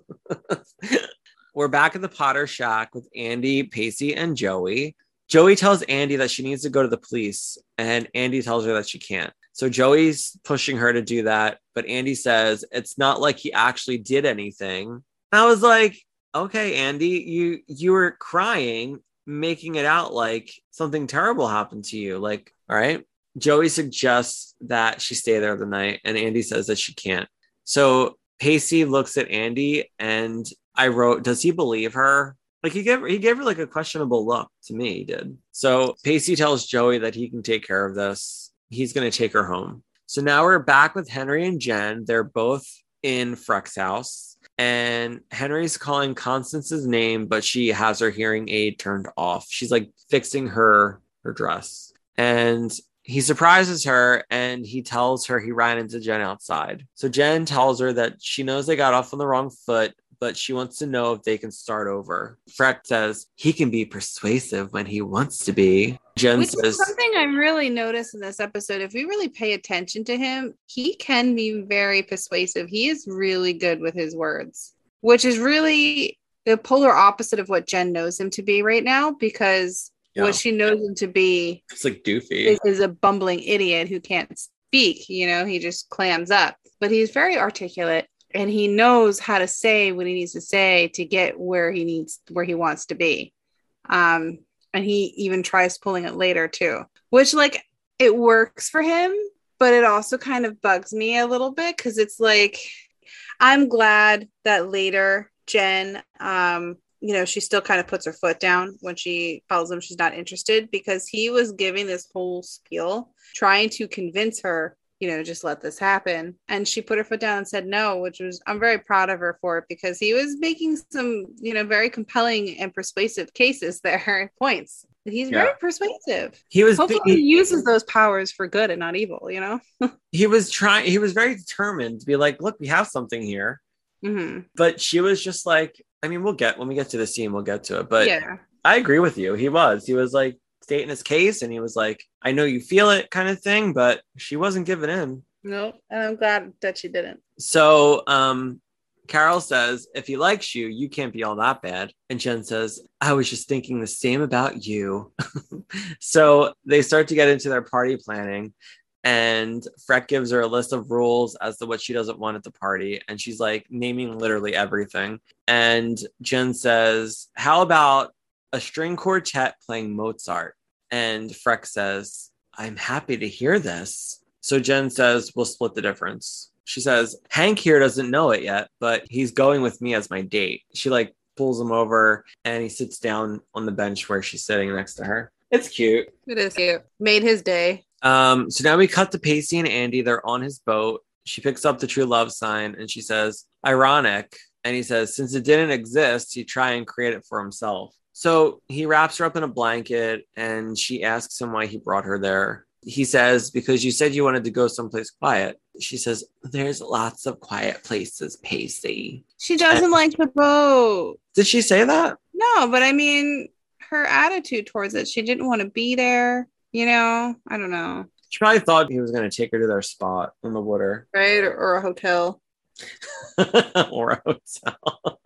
Speaker 1: We're back at the Potter Shack with Andie, Pacey, and Joey. Joey tells Andie that she needs to go to the police, and Andie tells her that she can't. So Joey's pushing her to do that, but Andie says it's not like he actually did anything. And I was like, okay, Andie, you you were crying, making it out like something terrible happened to you. Like, all right. Joey suggests that she stay there the night, and Andie says that she can't. So Pacey looks at Andie and I wrote, does he believe her? Like he gave he gave her like a questionable look to me, he did. So Pacey tells Joey that he can take care of this. He's gonna take her home. So now we're back with Henry and Jen. They're both in Freck's house. And Henry's calling Constance's name, but she has her hearing aid turned off. She's like fixing her her dress. And he surprises her and he tells her he ran into Jen outside. So Jen tells her that she knows they got off on the wrong foot, but she wants to know if they can start over. Freck says he can be persuasive when he wants to be. Jen
Speaker 2: Which
Speaker 1: says,
Speaker 2: something I really noticed in this episode. If we really pay attention to him, he can be very persuasive. He is really good with his words, which is really the polar opposite of what Jen knows him to be right now because
Speaker 1: Yeah.
Speaker 2: what she knows him to be
Speaker 1: it's like doofy.
Speaker 2: is, is a bumbling idiot who can't speak. You know, he just clams up, but he's very articulate and he knows how to say what he needs to say to get where he needs where he wants to be. Um, and he even tries pulling it later too, which like it works for him, but it also kind of bugs me a little bit because it's like I'm glad that later Jen um you know, she still kind of puts her foot down when she tells him she's not interested because he was giving this whole spiel trying to convince her, you know, just let this happen. And she put her foot down and said no, which was, I'm very proud of her for it because he was making some, you know, very compelling and persuasive cases there, points. He's
Speaker 1: Yeah.
Speaker 2: very persuasive.
Speaker 1: He was
Speaker 2: Hopefully,
Speaker 1: he,
Speaker 2: he uses those powers for good and not evil, you know?
Speaker 1: he was trying he was very determined to be like, look, we have something here.
Speaker 2: hmm
Speaker 1: But she was just like, I mean, we'll get when we get to the scene, we'll get to it. But
Speaker 2: yeah.
Speaker 1: I agree with you. He was. He was like stating his case and he was like, I know you feel it kind of thing, but she wasn't giving in.
Speaker 2: No, and I'm glad that she didn't.
Speaker 1: So um Carol says, if he likes you, you can't be all that bad. And Jen says, I was just thinking the same about you. so they start to get into their party planning. And Freck gives her a list of rules as to what she doesn't want at the party. And she's like naming literally everything. And Jen says, How about a string quartet playing Mozart? And Freck says, I'm happy to hear this. So Jen says, We'll split the difference. She says, Hank here doesn't know it yet, but he's going with me as my date. She like pulls him over and he sits down on the bench where she's sitting next to her. It's cute.
Speaker 2: It is cute. Made his day.
Speaker 1: Um, so now we cut to Pacey and Andie. They're on his boat. She picks up the true love sign and she says, ironic. And he says, since it didn't exist, he'd try and create it for himself. So he wraps her up in a blanket and she asks him why he brought her there. He says, because you said you wanted to go someplace quiet. She says, there's lots of quiet places, Pacey.
Speaker 2: She doesn't like the boat.
Speaker 1: Did she say that?
Speaker 2: No, but I mean, her attitude towards it, she didn't want to be there. You know, I don't know,
Speaker 1: She probably thought he was going to take her to their spot in the water
Speaker 2: right? Or, or a hotel.
Speaker 1: or a hotel.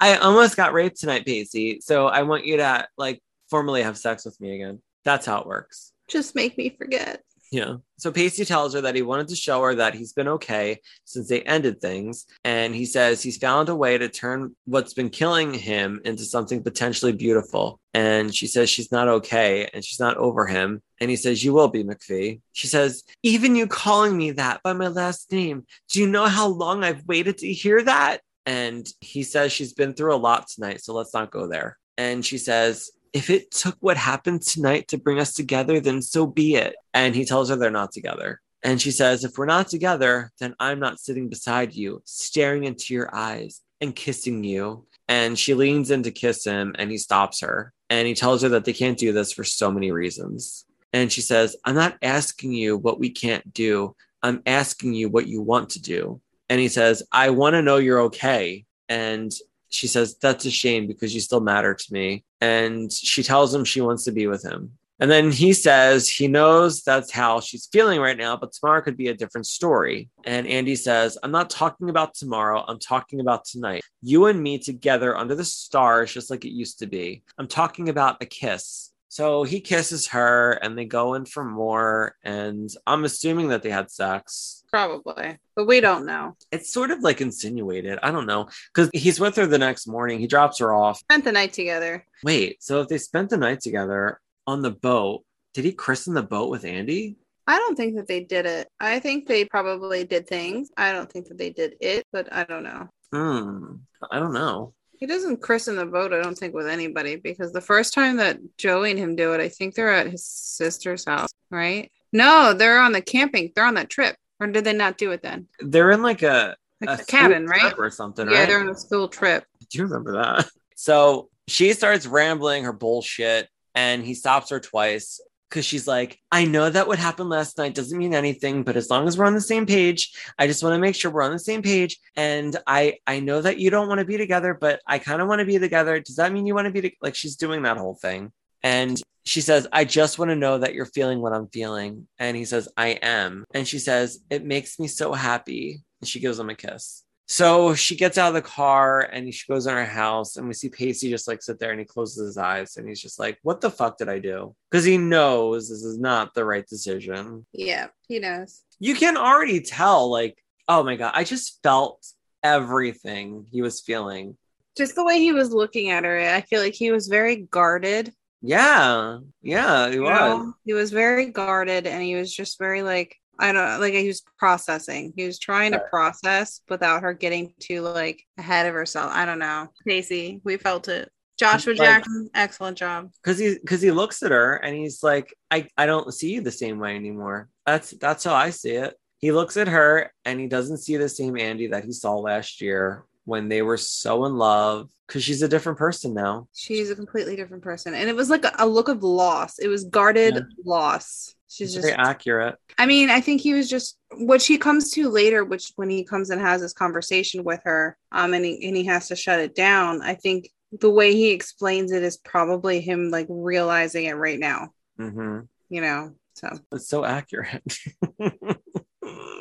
Speaker 1: I almost got raped tonight, Pacey. So I want you to like formally have sex with me again. That's how it works.
Speaker 2: Just make me forget.
Speaker 1: Yeah. So Pacey tells her that he wanted to show her that he's been okay since they ended things. And he says he's found a way to turn what's been killing him into something potentially beautiful. And she says she's not okay and she's not over him. And he says, You will be, McPhee. She says, Even you calling me that by my last name, do you know how long I've waited to hear that? And he says she's been through a lot tonight. So let's not go there. And she says, if it took what happened tonight to bring us together, then so be it. And he tells her they're not together. And she says, if we're not together, then I'm not sitting beside you, staring into your eyes and kissing you. And she leans in to kiss him and he stops her. And he tells her that they can't do this for so many reasons. And she says, I'm not asking you what we can't do. I'm asking you what you want to do. And he says, I want to know you're okay. And she says, That's a shame because you still matter to me. And she tells him she wants to be with him. And then he says he knows that's how she's feeling right now, but tomorrow could be a different story. And Andie says, I'm not talking about tomorrow. I'm talking about tonight. You and me together under the stars, just like it used to be. I'm talking about a kiss. So he kisses her and they go in for more. And I'm assuming that they had sex.
Speaker 2: Probably, but we don't know.
Speaker 1: It's sort of like insinuated. I don't know. Because he's with her the next morning. He drops her off.
Speaker 2: Spent the night together.
Speaker 1: Wait, so if they spent the night together on the boat, did he christen the boat with Andie?
Speaker 2: I don't think that they did it. I think they probably did things. I don't think that they did it, but I don't know.
Speaker 1: Hmm. I don't know.
Speaker 2: He doesn't christen the boat, I don't think, with anybody because the first time that Joey and him do it, I think they're at his sister's house, right? No, they're on the camping. They're on that trip. Or did they not do it then?
Speaker 1: They're in like a,
Speaker 2: Like
Speaker 1: a
Speaker 2: a cabin, right?
Speaker 1: or something,
Speaker 2: Yeah,
Speaker 1: right?
Speaker 2: they're on a school trip.
Speaker 1: Do you remember that? So she starts rambling her bullshit and he stops her twice. because she's like, I know that what happened last night doesn't mean anything, but as long as we're on the same page, I just want to make sure we're on the same page. And I I know that you don't want to be together, but I kind of want to be together. Does that mean you want to be to-? like she's doing that whole thing? And she says, I just want to know that you're feeling what I'm feeling. And he says, I am. And she says, It makes me so happy. And she gives him a kiss. So she gets out of the car and she goes in her house, and we see Pacey just like sit there and he closes his eyes and he's just like, What the fuck did I do? Because he knows this is not the right decision.
Speaker 2: Yeah, he knows.
Speaker 1: You can already tell, like, oh my God, I just felt everything he was feeling.
Speaker 2: Just the way he was looking at her, I feel like he was very guarded.
Speaker 1: Yeah, yeah, he
Speaker 2: you
Speaker 1: was.
Speaker 2: know? He was very guarded and he was just very like, I don't know, like he was processing. He was trying to process without her getting too like ahead of herself. I don't know. Pacey, we felt it. Joshua
Speaker 1: Like-
Speaker 2: Jackson, excellent job.
Speaker 1: because he because he looks at her and he's like I, I don't see you the same way anymore that's that's how i see it he looks at her and he doesn't see the same andie that he saw last year when they were so in love because she's a different person now
Speaker 2: She's a completely different person. And it was like a, a look of loss. It was guarded
Speaker 1: Yeah.
Speaker 2: loss. She's
Speaker 1: it's
Speaker 2: just
Speaker 1: very accurate
Speaker 2: I mean, I think he was just what she comes to later, which when he comes and has this conversation with her, um, and he and he has to shut it down. I think the way he explains it is probably him like realizing it right now.
Speaker 1: hmm
Speaker 2: You know, so
Speaker 1: it's so accurate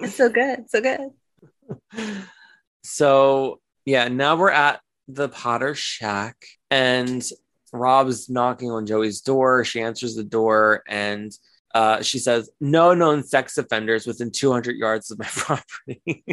Speaker 2: it's so good, so good.
Speaker 1: so yeah now we're at the potter shack and rob's knocking on joey's door she answers the door and uh, she says no known sex offenders within 200 yards of my property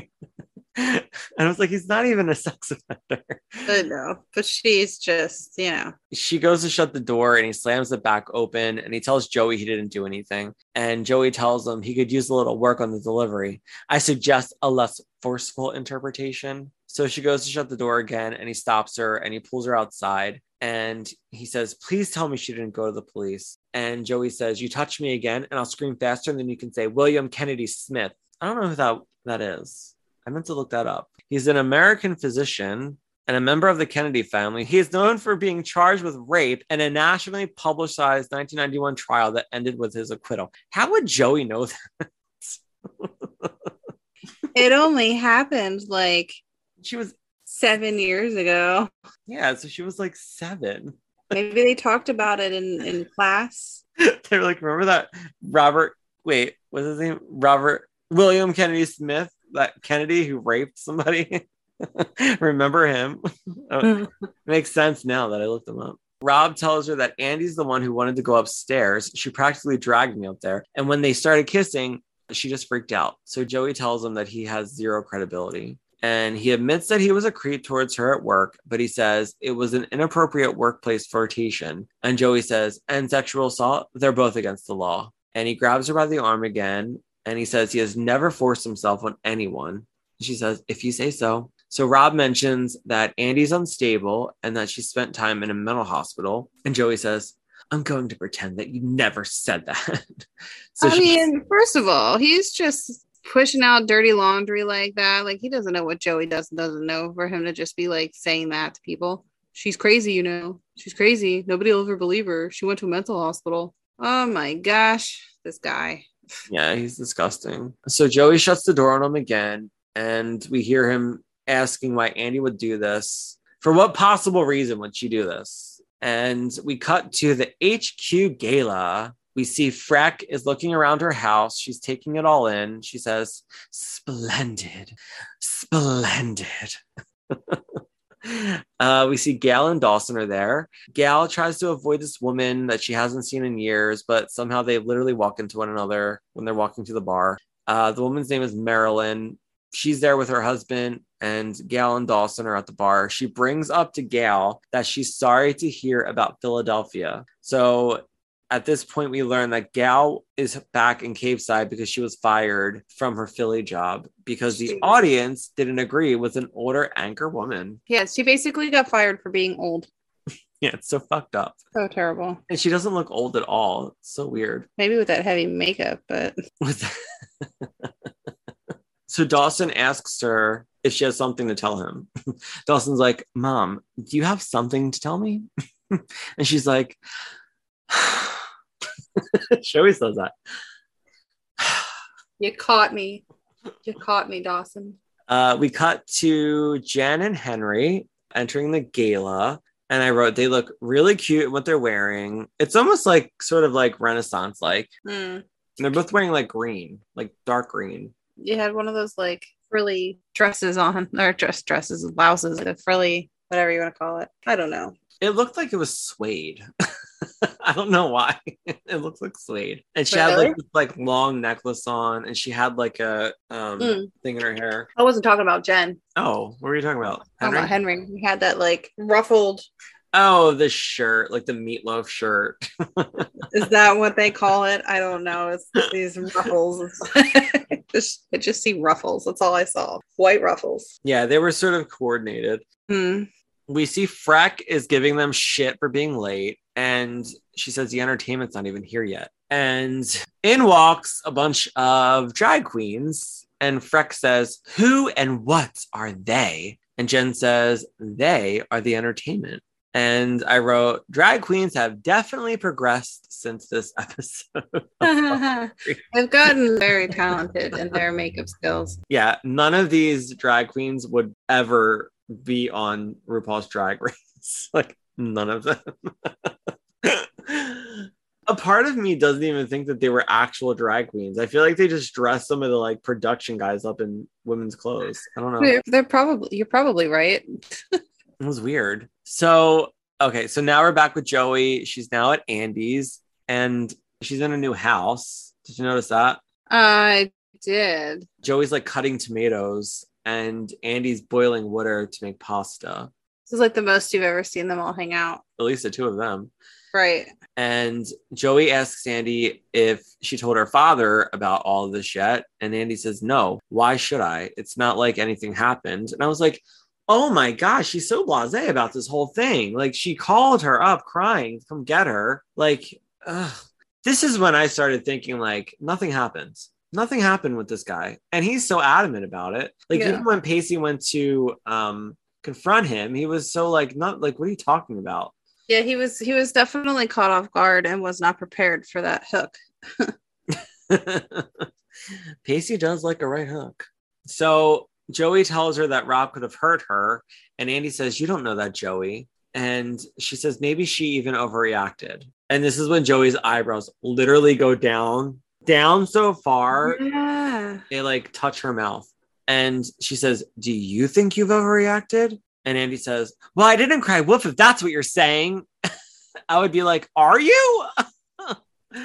Speaker 1: and i was like he's not even a sex offender
Speaker 2: I know, but she's just you know,
Speaker 1: she goes to shut the door and he slams it back open and he tells Joey he didn't do anything. And Joey tells him he could use a little work on the delivery. I suggest a less forceful interpretation. So she goes to shut the door again and he stops her and he pulls her outside and he says, Please tell me she didn't go to the police. And Joey says, You touch me again and I'll scream faster than you can say William Kennedy Smith. I don't know who that, that is. I meant to look that up. He's an American physician and a member of the Kennedy family. He is known for being charged with rape in a nationally publicized 1991 trial that ended with his acquittal. How would Joey know that?
Speaker 2: it only happened like
Speaker 1: She was,
Speaker 2: seven years ago.
Speaker 1: yeah, so she was like seven.
Speaker 2: Maybe they talked about it in in class.
Speaker 1: they were like, remember that Robert, wait, what's his name? Robert William Kennedy Smith, that Kennedy who raped somebody. remember him? Oh, makes sense now that I looked him up. Rob tells her that Andie's the one who wanted to go upstairs. She practically dragged me up there. And when they started kissing, she just freaked out. So Joey tells him that he has zero credibility. And he admits that he was a creep towards her at work, but he says it was an inappropriate workplace flirtation. And Joey says, and sexual assault, they're both against the law. And he grabs her by the arm again. And he says he has never forced himself on anyone. She says, if you say so. So Rob mentions that Andie's unstable and that she spent time in a mental hospital. And Joey says, I'm going to pretend that you never said that. so
Speaker 2: I
Speaker 1: she-
Speaker 2: mean, first of all, he's just pushing out dirty laundry like that. Like he doesn't know what Joey does and doesn't know for him to just be like saying that to people. She's crazy, you know. She's crazy. Nobody will ever believe her. She went to a mental hospital. Oh my gosh, this guy.
Speaker 1: Yeah, he's disgusting. So Joey shuts the door on him again, and we hear him asking why Andie would do this. For what possible reason would she do this? And we cut to the HQ gala. We see Freck is looking around her house. She's taking it all in. She says, Splendid, splendid. Uh, we see Gail and Dawson are there. Gail tries to avoid this woman that she hasn't seen in years, but somehow they literally walk into one another when they're walking to the bar. Uh, the woman's name is Marilyn. She's there with her husband, and Gail and Dawson are at the bar. She brings up to Gail that she's sorry to hear about Philadelphia. So at this point, we learn that Gail is back in Capeside because she was fired from her Philly job because the audience didn't agree with an older anchor woman.
Speaker 2: Yeah, she basically got fired for being old.
Speaker 1: Yeah, it's so fucked up.
Speaker 2: So terrible.
Speaker 1: And she doesn't look old at all. It's so weird.
Speaker 2: Maybe with that heavy makeup, but
Speaker 1: so Dawson asks her if she has something to tell him. Dawson's like, Mom, do you have something to tell me? and she's like, she always does that.
Speaker 2: You caught me. You caught me, Dawson.
Speaker 1: Uh, we cut to Jen and Henry entering the gala, and I wrote they look really cute in what they're wearing. It's almost like sort of like Renaissance like.
Speaker 2: Hmm.
Speaker 1: They're both wearing like green, like dark green.
Speaker 2: You had one of those like frilly dresses on, or dress dresses, blouses, the frilly, whatever you want to call it. I don't know.
Speaker 1: It looked like it was suede. I don't know why. it looks like suede. And she had like this like long necklace on, and she had like a um
Speaker 2: Mm.
Speaker 1: thing in her hair.
Speaker 2: I wasn't talking about Jen.
Speaker 1: Oh, what were you talking about? Henry?
Speaker 2: about Henry. We had that like ruffled.
Speaker 1: Oh, the shirt, like the meatloaf shirt.
Speaker 2: Is that what they call it? I don't know. It's these ruffles. just, I just see ruffles. That's all I saw. White ruffles.
Speaker 1: yeah, they were sort of coordinated.
Speaker 2: Hmm.
Speaker 1: We see Freck is giving them shit for being late, and she says the entertainment's not even here yet. And in walks a bunch of drag queens, and Freck says, Who and what are they? And Jen says, They are the entertainment. And I wrote, Drag queens have definitely progressed since this episode.
Speaker 2: They've gotten very talented in their makeup skills.
Speaker 1: yeah, none of these drag queens would ever be on RuPaul's Drag Race. like none of them. A part of me doesn't even think that they were actual drag queens. I feel like they just dressed some of the like production guys up in women's clothes. I don't know.
Speaker 2: They're, they're probably you're probably right.
Speaker 1: It was weird. So, okay, so now we're back with Joey. She's now at Andie's and she's in a new house. Did you notice that?
Speaker 2: I did.
Speaker 1: Joey's like cutting tomatoes and Andie's boiling water to make pasta.
Speaker 2: This is like the most you've ever seen them all hang out.
Speaker 1: At least the two of them.
Speaker 2: Right.
Speaker 1: And Joey asks Andie if she told her father about all of this yet. And Andie says, No, why should I? It's not like anything happened. And I was like, Oh my gosh, she's so blase about this whole thing. Like, she called her up crying come get her. Like, ugh. this is when I started thinking, like, nothing happens. Nothing happened with this guy. And he's so adamant about it. Like,
Speaker 2: Yeah.
Speaker 1: even when Pacey went to um, confront him, he was so like, not like, what are you talking about?
Speaker 2: Yeah, he was he was definitely caught off guard and was not prepared for that hook.
Speaker 1: Pacey does like a right hook. So Joey tells her that Rob could have hurt her. And Andie says, You don't know that, Joey. And she says, Maybe she even overreacted. And this is when Joey's eyebrows literally go down, down so far,
Speaker 2: Yeah.
Speaker 1: they like touch her mouth. And she says, Do you think you've overreacted? And Andie says, Well, I didn't cry wolf if that's what you're saying. I would be like, Are you?
Speaker 2: I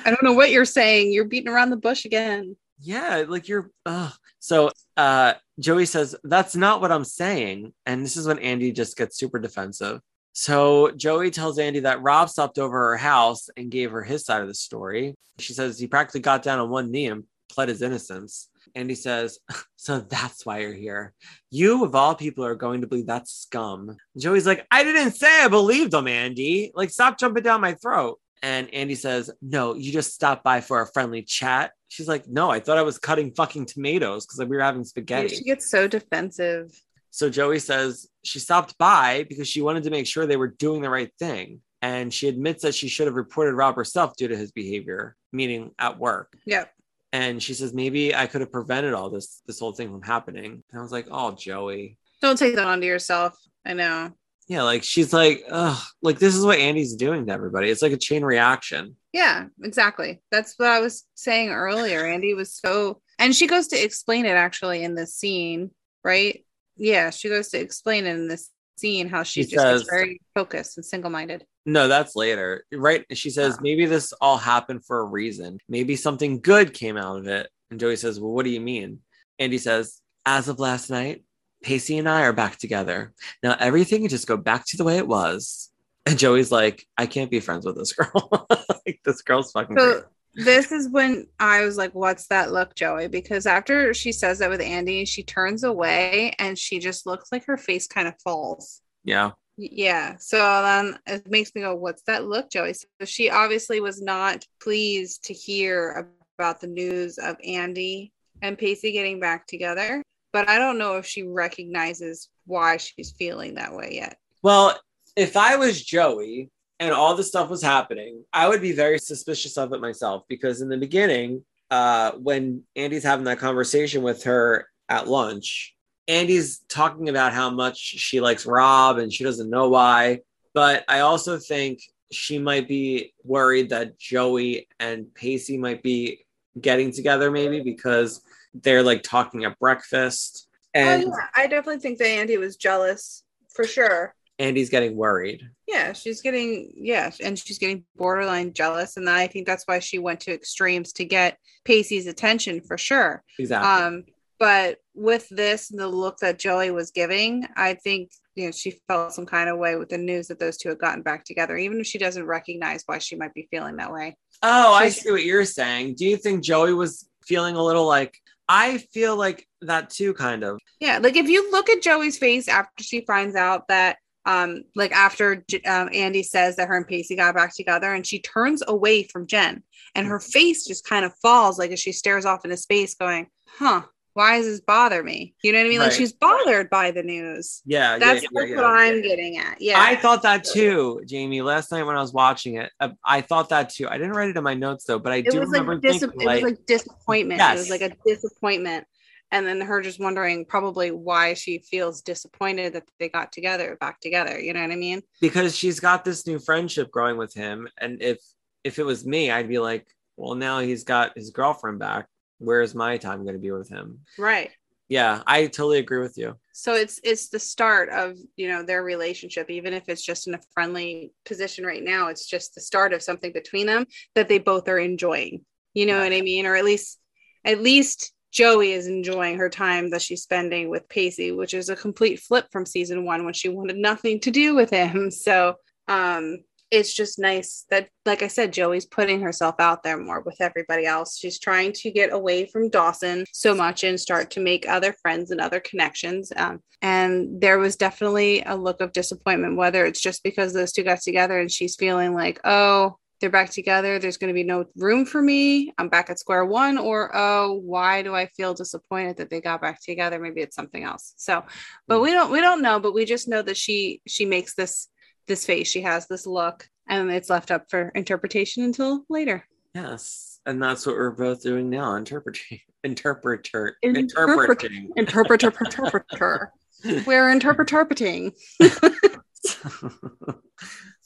Speaker 2: don't know what you're saying. You're beating around the bush again.
Speaker 1: yeah like you're ugh. so uh joey says that's not what i'm saying and this is when andie just gets super defensive so joey tells andie that rob stopped over her house and gave her his side of the story she says he practically got down on one knee and pled his innocence andie says so that's why you're here you of all people are going to believe that scum joey's like i didn't say i believed him andie like stop jumping down my throat and Andie says, No, you just stopped by for a friendly chat. She's like, No, I thought I was cutting fucking tomatoes because we were having spaghetti.
Speaker 2: She gets so defensive.
Speaker 1: So Joey says she stopped by because she wanted to make sure they were doing the right thing. And she admits that she should have reported Rob herself due to his behavior, meaning at work.
Speaker 2: Yep.
Speaker 1: And she says, Maybe I could have prevented all this this whole thing from happening. And I was like, Oh, Joey.
Speaker 2: Don't take that onto yourself. I know.
Speaker 1: Yeah, like she's like, ugh, like this is what Andie's doing to everybody. It's like a chain reaction.
Speaker 2: Yeah, exactly. That's what I was saying earlier. Andie was so, and she goes to explain it actually in this scene, right? Yeah, she goes to explain in this scene how she,
Speaker 1: She
Speaker 2: just
Speaker 1: says-
Speaker 2: gets very focused and single minded.
Speaker 1: No, that's later. Right. She says,
Speaker 2: Oh.
Speaker 1: maybe this all happened for a reason. Maybe something good came out of it. And Joey says, Well, what do you mean? Andie says, As of last night, Pacey and I are back together. Now everything can just go back to the way it was. And Joey's like, I can't be friends with this girl. like, this girl's fucking
Speaker 2: So
Speaker 1: great.
Speaker 2: This is when I was like, What's that look, Joey? Because after she says that with Andie, she turns away and she just looks like her face kind of falls.
Speaker 1: Yeah.
Speaker 2: Yeah. So then it makes me go, What's that look, Joey? So she obviously was not pleased to hear about the news of Andie and Pacey getting back together. But I don't know if she recognizes why she's feeling that way yet.
Speaker 1: Well, if I was Joey, and all this stuff was happening, I would be very suspicious of it myself because in the beginning, uh, when Andie's having that conversation with her at lunch, Andie's talking about how much she likes Rob and she doesn't know why. But I also think she might be worried that Joey and Pacey might be getting together, maybe because they're like talking at breakfast. And
Speaker 2: oh, yeah. I definitely think that Andie was jealous for sure.
Speaker 1: Andie's getting worried.
Speaker 2: Yeah, she's getting yeah, and she's getting borderline jealous, and I think that's why she went to extremes to get Pacey's attention for sure.
Speaker 1: Exactly.
Speaker 2: Um, but with this and the look that Joey was giving, I think you know she felt some kind of way with the news that those two had gotten back together, even if she doesn't recognize why she might be feeling that way.
Speaker 1: Oh,
Speaker 2: She's-
Speaker 1: I see what you're saying. Do you think Joey was feeling a little like I feel like that too, kind of.
Speaker 2: Yeah, like if you look at Joey's face after she finds out that, um, like after J- um, Andie says that her and Pacey got back together, and she turns away from Jen, and her face just kind of falls, like as she stares off into space, going, "Huh, why does this bother me?" You know what I mean? Like she's bothered by the news.
Speaker 1: Yeah,
Speaker 2: That's,
Speaker 1: yeah, yeah, yeah.
Speaker 2: what I'm getting at. Yeah,
Speaker 1: I thought that too, Jamie. Last night when I was watching it, uh, I thought that too. I didn't write it in my notes though, but I
Speaker 2: it
Speaker 1: do
Speaker 2: was like,
Speaker 1: remember
Speaker 2: dis-
Speaker 1: thinking
Speaker 2: it was
Speaker 1: like,
Speaker 2: like disappointment. It was
Speaker 1: Yes.
Speaker 2: like a disappointment. And then her just wondering probably why she feels disappointed that they got together, back together. You know what I mean?
Speaker 1: because she's got this new friendship growing with him, and if if it was me, I'd be like, well, now he's got his girlfriend back. Where's my time going to be with him?
Speaker 2: Right.
Speaker 1: Yeah, I totally agree with you.
Speaker 2: So it's it's the start of you know their relationship, even if it's just in a friendly position right now. It's just the start of something between them that they both are enjoying. You know what I mean? Or at least at least Joey is enjoying her time that she's spending with Pacey, which is a complete flip from season one when she wanted nothing to do with him. So um it's just nice that like I said, Joey's putting herself out there more with everybody else. She's trying to get away from Dawson so much and start to make other friends and other connections. Um, and there was definitely a look of disappointment, whether it's just because those two got together and she's feeling like, oh, they're back together. There's going to be no room for me. I'm back at square one. Or, oh, why do I feel disappointed that they got back together? Maybe it's something else. So, but hmm. we don't, we don't know, but we just know that she, she makes this, this face. She has this look and it's left up for interpretation until later.
Speaker 1: Yes, and that's what we're both doing now. Interpreting, interpreter, interpreting.
Speaker 2: Interpreter, interpreter. We're interpreting.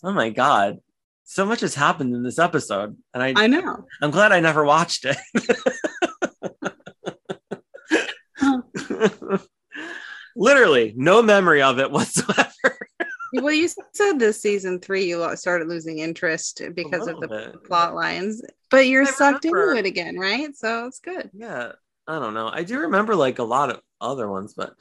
Speaker 1: oh my god, so much has happened in this episode, and I,
Speaker 2: I know.
Speaker 1: I'm glad I never watched it. Literally, no memory of it whatsoever.
Speaker 2: Well, you said this season three, you started losing interest because of the
Speaker 1: bit.
Speaker 2: plot lines, but you're
Speaker 1: I
Speaker 2: sucked
Speaker 1: remember.
Speaker 2: into it again, right? So it's good.
Speaker 1: Yeah, I don't know. I do remember like a lot of other ones, but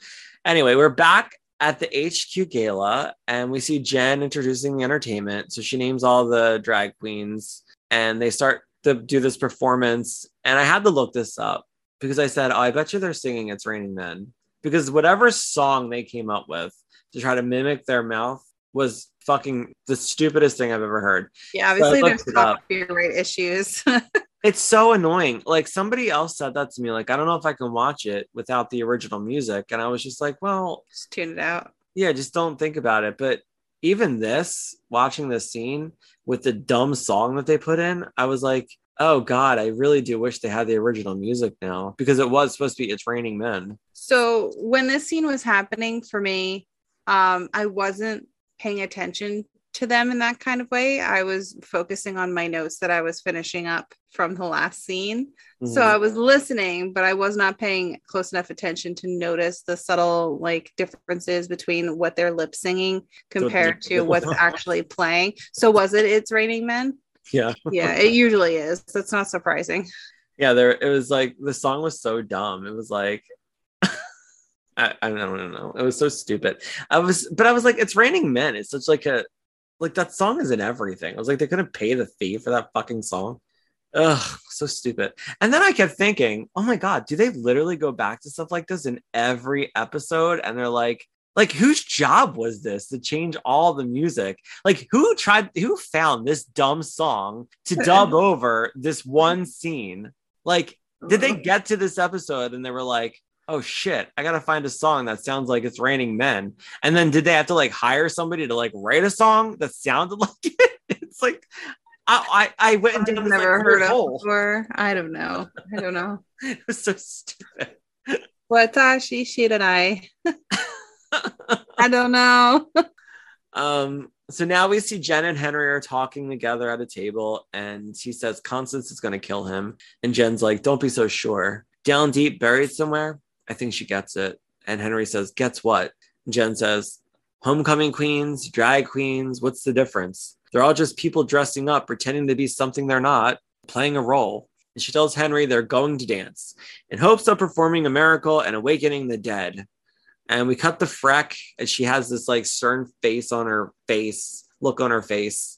Speaker 1: anyway, we're back at the HQ gala and we see Jen introducing the entertainment. So she names all the drag queens and they start to do this performance. And I had to look this up because I said, Oh, I bet you they're singing It's Raining Men. Because whatever song they came up with to try to mimic their mouth was fucking the stupidest thing I've ever heard.
Speaker 2: Yeah, obviously
Speaker 1: looked
Speaker 2: there's copyright issues.
Speaker 1: It's so annoying. Like somebody else said that to me. Like, I don't know if I can watch it without the original music. And I was just like, well,
Speaker 2: Just tune it out.
Speaker 1: yeah, just don't think about it. But even this, watching this scene with the dumb song that they put in, I was like, oh God, I really do wish they had the original music now because it was supposed to be It's Raining Men.
Speaker 2: So when this scene was happening for me, um, I wasn't paying attention to them in that kind of way. I was focusing on my notes that I was finishing up from the last scene. So
Speaker 1: Mhm.
Speaker 2: I was listening, but I was not paying close enough attention to notice the subtle like differences between what they're lip singing compared to what's actually playing. So was it It's Raining Men?
Speaker 1: yeah.
Speaker 2: Yeah, it usually is. That's not surprising.
Speaker 1: Yeah, there it was like the song was so dumb. It was like I, I don't know. It was so stupid. I was but I was like, it's raining men. It's such like a like that song is in everything. I was like, they couldn't pay the fee for that fucking song. Ugh, so stupid. And then I kept thinking, oh my god, do they literally go back to stuff like this in every episode? And they're like, like whose job was this to change all the music? Like who tried who found this dumb song to dub over this one scene? Like, did they uh-huh. get to this episode and they were like, oh shit, I gotta find a song that sounds like it's raining men? And then did they have to like hire somebody to like write a song that sounded like it? it's like I I, I went and
Speaker 2: I've never
Speaker 1: like,
Speaker 2: heard of
Speaker 1: hole.
Speaker 2: before. I don't know. I don't know.
Speaker 1: It was so stupid.
Speaker 2: Watashi shiranai. I I don't know.
Speaker 1: Um, so now we see Jen and Henry are talking together at a table, and he says Constance is going to kill him. And Jen's like, Don't be so sure. Down deep, buried somewhere. I think she gets it. And Henry says, Gets what? Jen says, Homecoming queens, drag queens, what's the difference? They're all just people dressing up, pretending to be something they're not, playing a role. And she tells Henry they're going to dance in hopes of performing a miracle and awakening the dead and we cut the freck and she has this like stern face on her face look on her face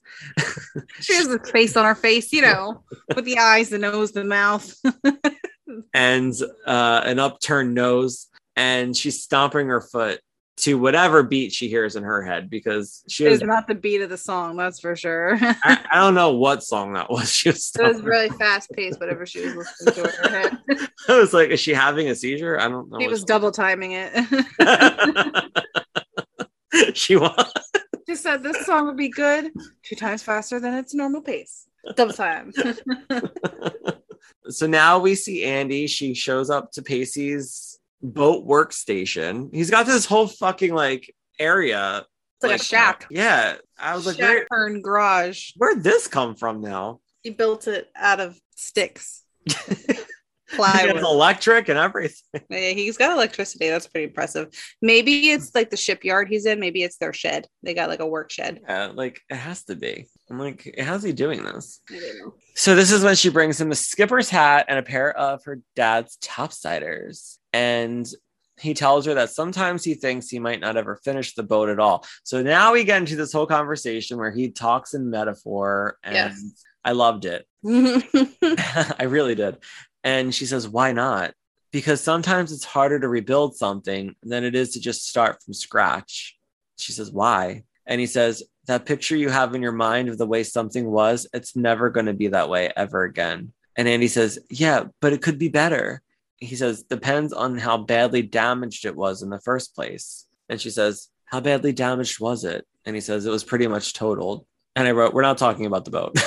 Speaker 2: She has this face on her face, you know, with the eyes, the nose, the mouth.
Speaker 1: and uh, an upturned nose and she's stomping her foot to whatever beat she hears in her head because she was
Speaker 2: is not the beat of the song, that's for sure.
Speaker 1: I, I don't know what song that was she was
Speaker 2: was really fast paced, whatever she was listening to in her head.
Speaker 1: I was like is she having a seizure I don't know
Speaker 2: He was double timing it.
Speaker 1: she was
Speaker 2: Just said this song would be good two times faster than its normal pace. Double time.
Speaker 1: So now we see Andie. She shows up to Pacey's boat workstation. He's got this whole fucking like area.
Speaker 2: It's like a shack.
Speaker 1: Yeah. I was like, where,
Speaker 2: Shack turned garage.
Speaker 1: where'd this come from now?
Speaker 2: He built it out of sticks, plywood.
Speaker 1: electric and everything.
Speaker 2: Yeah, he's got electricity. That's pretty impressive. Maybe it's like the shipyard he's in. Maybe it's their shed. They got like a work shed.
Speaker 1: Yeah, like it has to be. I'm like, how's he doing this?
Speaker 2: I don't know.
Speaker 1: So this is when she brings him a skipper's hat and a pair of her dad's topsiders. And he tells her that sometimes he thinks he might not ever finish the boat at all. So now we get into this whole conversation where he talks in metaphor and
Speaker 2: Yes.
Speaker 1: I loved it. I really did. And she says, Why not? Because sometimes it's harder to rebuild something than it is to just start from scratch. She says, Why? And he says, That picture you have in your mind of the way something was, it's never going to be that way ever again. And Andie says, Yeah, but it could be better. He says, Depends on how badly damaged it was in the first place. And she says, How badly damaged was it? And he says, It was pretty much totaled. And I wrote, We're not talking about the boat.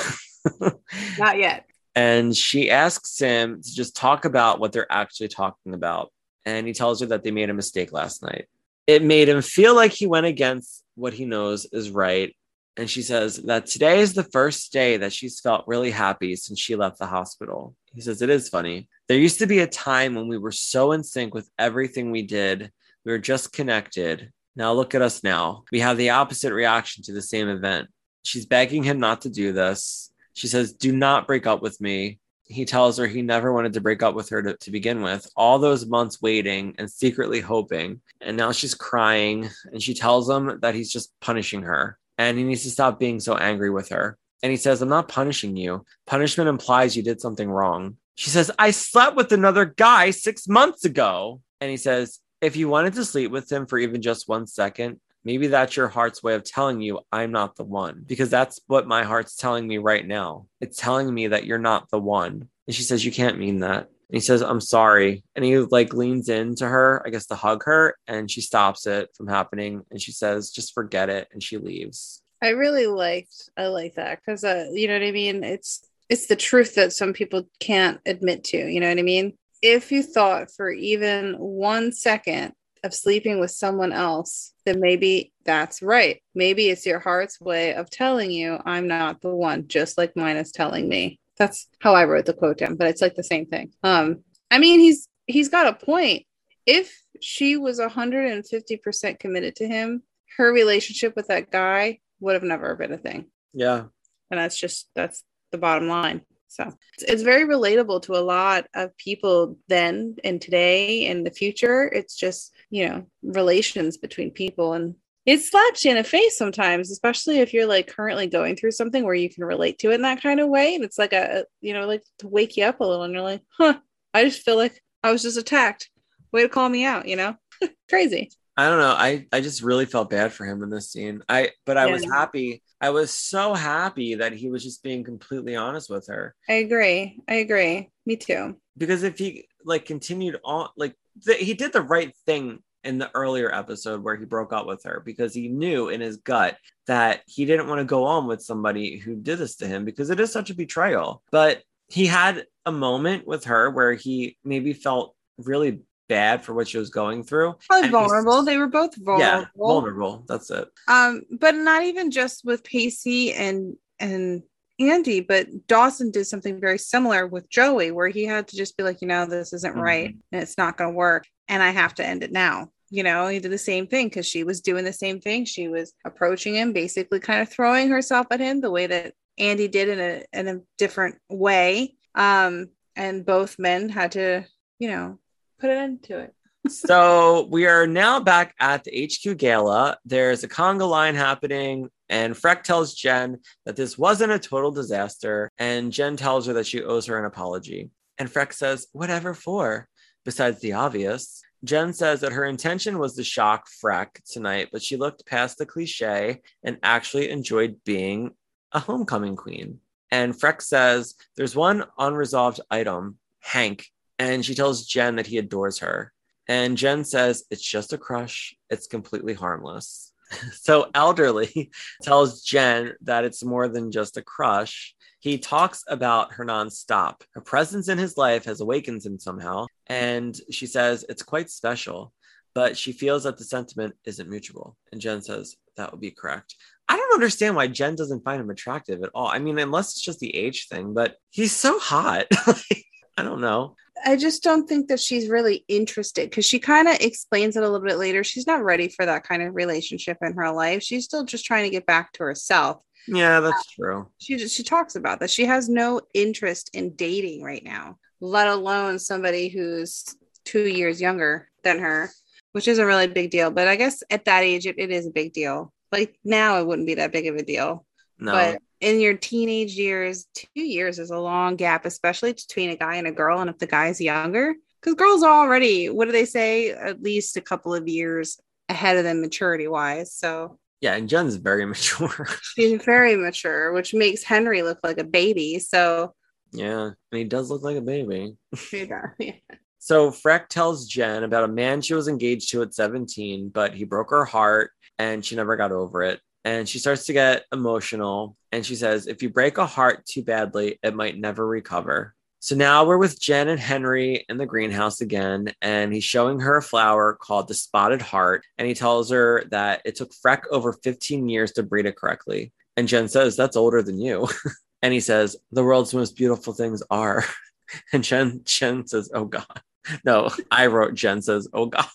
Speaker 2: Not yet.
Speaker 1: And she asks him to just talk about what they're actually talking about. And he tells her that they made a mistake last night. It made him feel like he went against what he knows is right. And she says that today is the first day that she's felt really happy since she left the hospital. He says, It is funny. There used to be a time when we were so in sync with everything we did. We were just connected. Now look at us now. We have the opposite reaction to the same event. She's begging him not to do this. She says, Do not break up with me. He tells her he never wanted to break up with her to, to begin with. All those months waiting and secretly hoping. And now she's crying and she tells him that he's just punishing her and he needs to stop being so angry with her. And he says, I'm not punishing you. Punishment implies you did something wrong. She says, I slept with another guy six months ago. And he says, If you wanted to sleep with him for even just one second, maybe that's your heart's way of telling you I'm not the one because that's what my heart's telling me right now. It's telling me that you're not the one. And she says, You can't mean that. And he says, I'm sorry. And he like leans into her, I guess to hug her, and she stops it from happening. And she says, Just forget it. And she leaves.
Speaker 2: I really liked I like that because uh, you know what I mean. It's it's the truth that some people can't admit to. You know what I mean. If you thought for even one second of sleeping with someone else, then maybe that's right. Maybe it's your heart's way of telling you I'm not the one, just like mine is telling me. That's how I wrote the quote down, but it's like the same thing. Um, I mean, he's he's got a point. If she was 150% committed to him, her relationship with that guy would have never been a thing.
Speaker 1: Yeah.
Speaker 2: And that's just that's the bottom line. So it's, very relatable to a lot of people then and today and the future. It's just, you know, relations between people and it slaps you in the face sometimes, especially if you're like currently going through something where you can relate to it in that kind of way. And it's like a, you know, like to wake you up a little and you're like, huh, I just feel like I was just attacked. Way to call me out, you know? Crazy.
Speaker 1: I don't know. I, I just really felt bad for him in this scene. I but I was happy. I was so happy that he was just being completely honest with her.
Speaker 2: I agree. I agree. Me too.
Speaker 1: Because if he like continued on like th- he did the right thing in the earlier episode where he broke up with her because he knew in his gut that he didn't want to go on with somebody who did this to him because it is such a betrayal. But he had a moment with her where he maybe felt really bad for what she was going through.
Speaker 2: Probably vulnerable. They were both vulnerable.
Speaker 1: Yeah, vulnerable. That's it.
Speaker 2: Um, but not even just with Pacey and and Andie, but Dawson did something very similar with Joey, where he had to just be like, you know, this isn't mm-hmm. right and it's not going to work, and I have to end it now. You know, he did the same thing because she was doing the same thing. She was approaching him, basically kind of throwing herself at him the way that Andie did in a in a different way. Um, and both men had to, you know, put an end to it.
Speaker 1: so we are now back at the HQ gala. There's a conga line happening, and Freck tells Jen that this wasn't a total disaster, and Jen tells her that she owes her an apology. And Freck says, Whatever for? Besides the obvious. Jen says that her intention was to shock Freck tonight, but she looked past the cliche and actually enjoyed being a homecoming queen. And Freck says there's one unresolved item, Hank, and she tells Jen that he adores her. And Jen says it's just a crush, it's completely harmless. so Elderly tells Jen that it's more than just a crush. He talks about her nonstop. Her presence in his life has awakened him somehow. And she says it's quite special, but she feels that the sentiment isn't mutual. And Jen says that would be correct. I don't understand why Jen doesn't find him attractive at all. I mean, unless it's just the age thing, but he's so hot. I don't know.
Speaker 2: I just don't think that she's really interested because she kind of explains it a little bit later. She's not ready for that kind of relationship in her life. She's still just trying to get back to herself.
Speaker 1: Yeah, that's true.
Speaker 2: She she talks about that. She has no interest in dating right now, let alone somebody who's two years younger than her, which is a really big deal. But I guess at that age, it, it is a big deal. Like now, it wouldn't be that big of a deal. No. But in your teenage years, two years is a long gap, especially between a guy and a girl. And if the guy's younger, because girls are already, what do they say, at least a couple of years ahead of them maturity wise. So
Speaker 1: yeah, and Jen's very mature.
Speaker 2: She's very mature, which makes Henry look like a baby. So
Speaker 1: yeah, and he does look like a baby.
Speaker 2: yeah. yeah.
Speaker 1: So Freck tells Jen about a man she was engaged to at 17, but he broke her heart and she never got over it and she starts to get emotional and she says if you break a heart too badly it might never recover. So now we're with jen and henry in the greenhouse again and he's showing her a flower called the spotted heart and he tells her that it took freck over 15 years to breed it correctly. And jen says that's older than you. And he says the world's most beautiful things are. And jen jen says oh god. No i wrote jen says oh god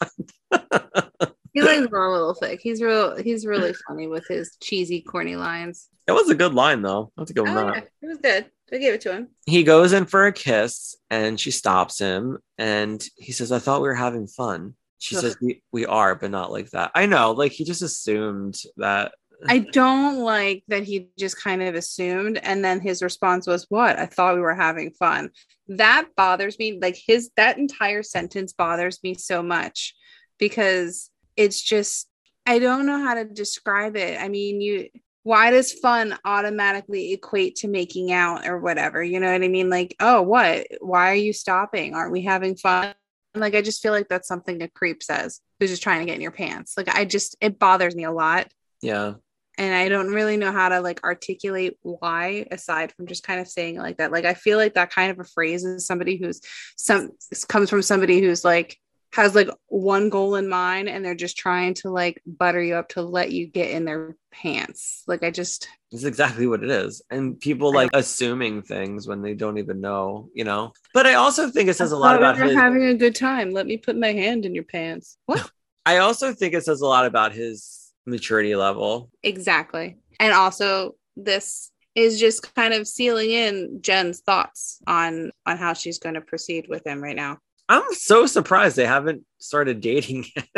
Speaker 2: He likes Ron Little Thick. He's real. He's really funny with his cheesy, corny lines.
Speaker 1: It was a good line, though. I have to go with
Speaker 2: oh, that. Yeah. It was good. I gave it to him.
Speaker 1: He goes in for a kiss, and she stops him, and he says, "I thought we were having fun." She Ugh. says, "We we are, but not like that." I know, like he just assumed that.
Speaker 2: I don't like that he just kind of assumed, and then his response was, "What? I thought we were having fun." That bothers me. Like his that entire sentence bothers me so much because it's just I don't know how to describe it. I mean, you why does fun automatically equate to making out or whatever? You know what I mean? Like, oh, what? Why are you stopping? Aren't we having fun? Like, I just feel like that's something a creep says who's just trying to get in your pants. Like, I just, it bothers me a lot.
Speaker 1: Yeah.
Speaker 2: And I don't really know how to like articulate why, aside from just kind of saying it like that. Like, I feel like that kind of a phrase is somebody who's some comes from somebody who's like, has like one goal in mind and they're just trying to like butter you up to let you get in their pants. Like I just
Speaker 1: It's exactly what it is. And people like assuming things when they don't even know, you know. But I also think it says a lot about
Speaker 2: his... having a good time. Let me put my hand in your pants. What?
Speaker 1: I also think it says a lot about his maturity level.
Speaker 2: Exactly. And also this is just kind of sealing in Jen's thoughts on on how she's going to proceed with him right now.
Speaker 1: I'm so surprised they haven't started dating yet.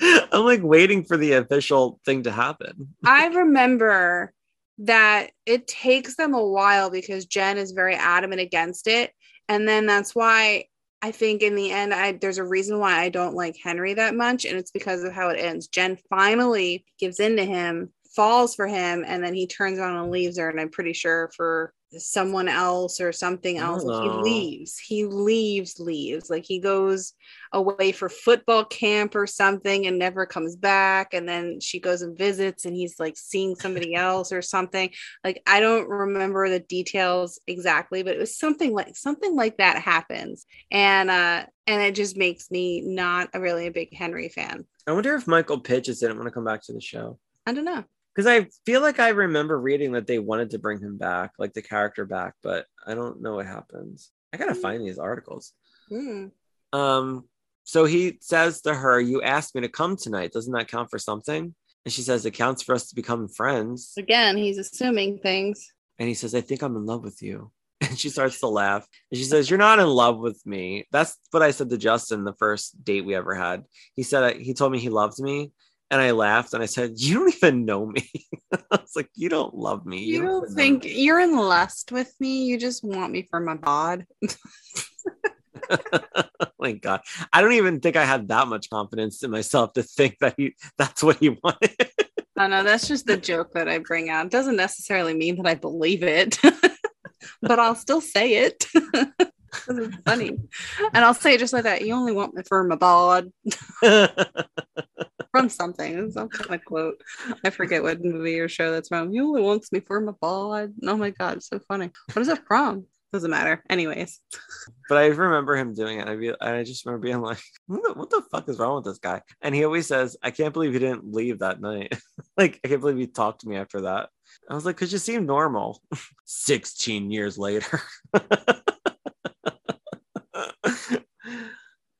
Speaker 1: I'm like waiting for the official thing to happen.
Speaker 2: I remember that it takes them a while because Jen is very adamant against it. And then that's why I think in the end, I there's a reason why I don't like Henry that much, and it's because of how it ends. Jen finally gives in to him, falls for him, and then he turns around and leaves her. And I'm pretty sure for someone else or something else. Like,
Speaker 1: Oh.
Speaker 2: he leaves. He leaves, leaves. Like he goes away for football camp or something and never comes back. And then she goes and visits and he's like seeing somebody else or something. Like I don't remember the details exactly, but it was something like something like that happens. And uh and it just makes me not a really a big Henry fan.
Speaker 1: I wonder if Michael Pitches didn't want to come back to the show.
Speaker 2: I don't know.
Speaker 1: Because I feel like I remember reading that they wanted to bring him back, like the character back, but I don't know what happens. I gotta find these articles.
Speaker 2: Hmm.
Speaker 1: Um, so he says to her, You asked me to come tonight. Doesn't that count for something? And she says, It counts for us to become friends.
Speaker 2: Again, he's assuming things.
Speaker 1: And he says, I think I'm in love with you. And she starts to laugh. And she says, You're not in love with me. That's what I said to Justin the first date we ever had. He said, He told me he loved me. And I laughed and I said, You don't even know me. I was like, You don't love me.
Speaker 2: You
Speaker 1: even
Speaker 2: don't think
Speaker 1: me."
Speaker 2: you're in lust with me. You just want me for my bod.
Speaker 1: my God. I don't even think I had that much confidence in myself to think that he that's what he wanted.
Speaker 2: I know that's just the joke that I bring out. It doesn't necessarily mean that I believe it, but I'll still say it. it's funny. And I'll say it just like that. You only want me for my bod from something. Some kind of quote. I forget what movie or show that's from. He only wants me for my bod. Oh my god, it's so funny. What is it from? Doesn't matter. Anyways.
Speaker 1: but I remember him doing it. I, be, I just remember being like, what the, what the fuck is wrong with this guy? And he always says, I can't believe he didn't leave that night. like, I can't believe he talked to me after that. I was like, because you seem normal. 16 years later.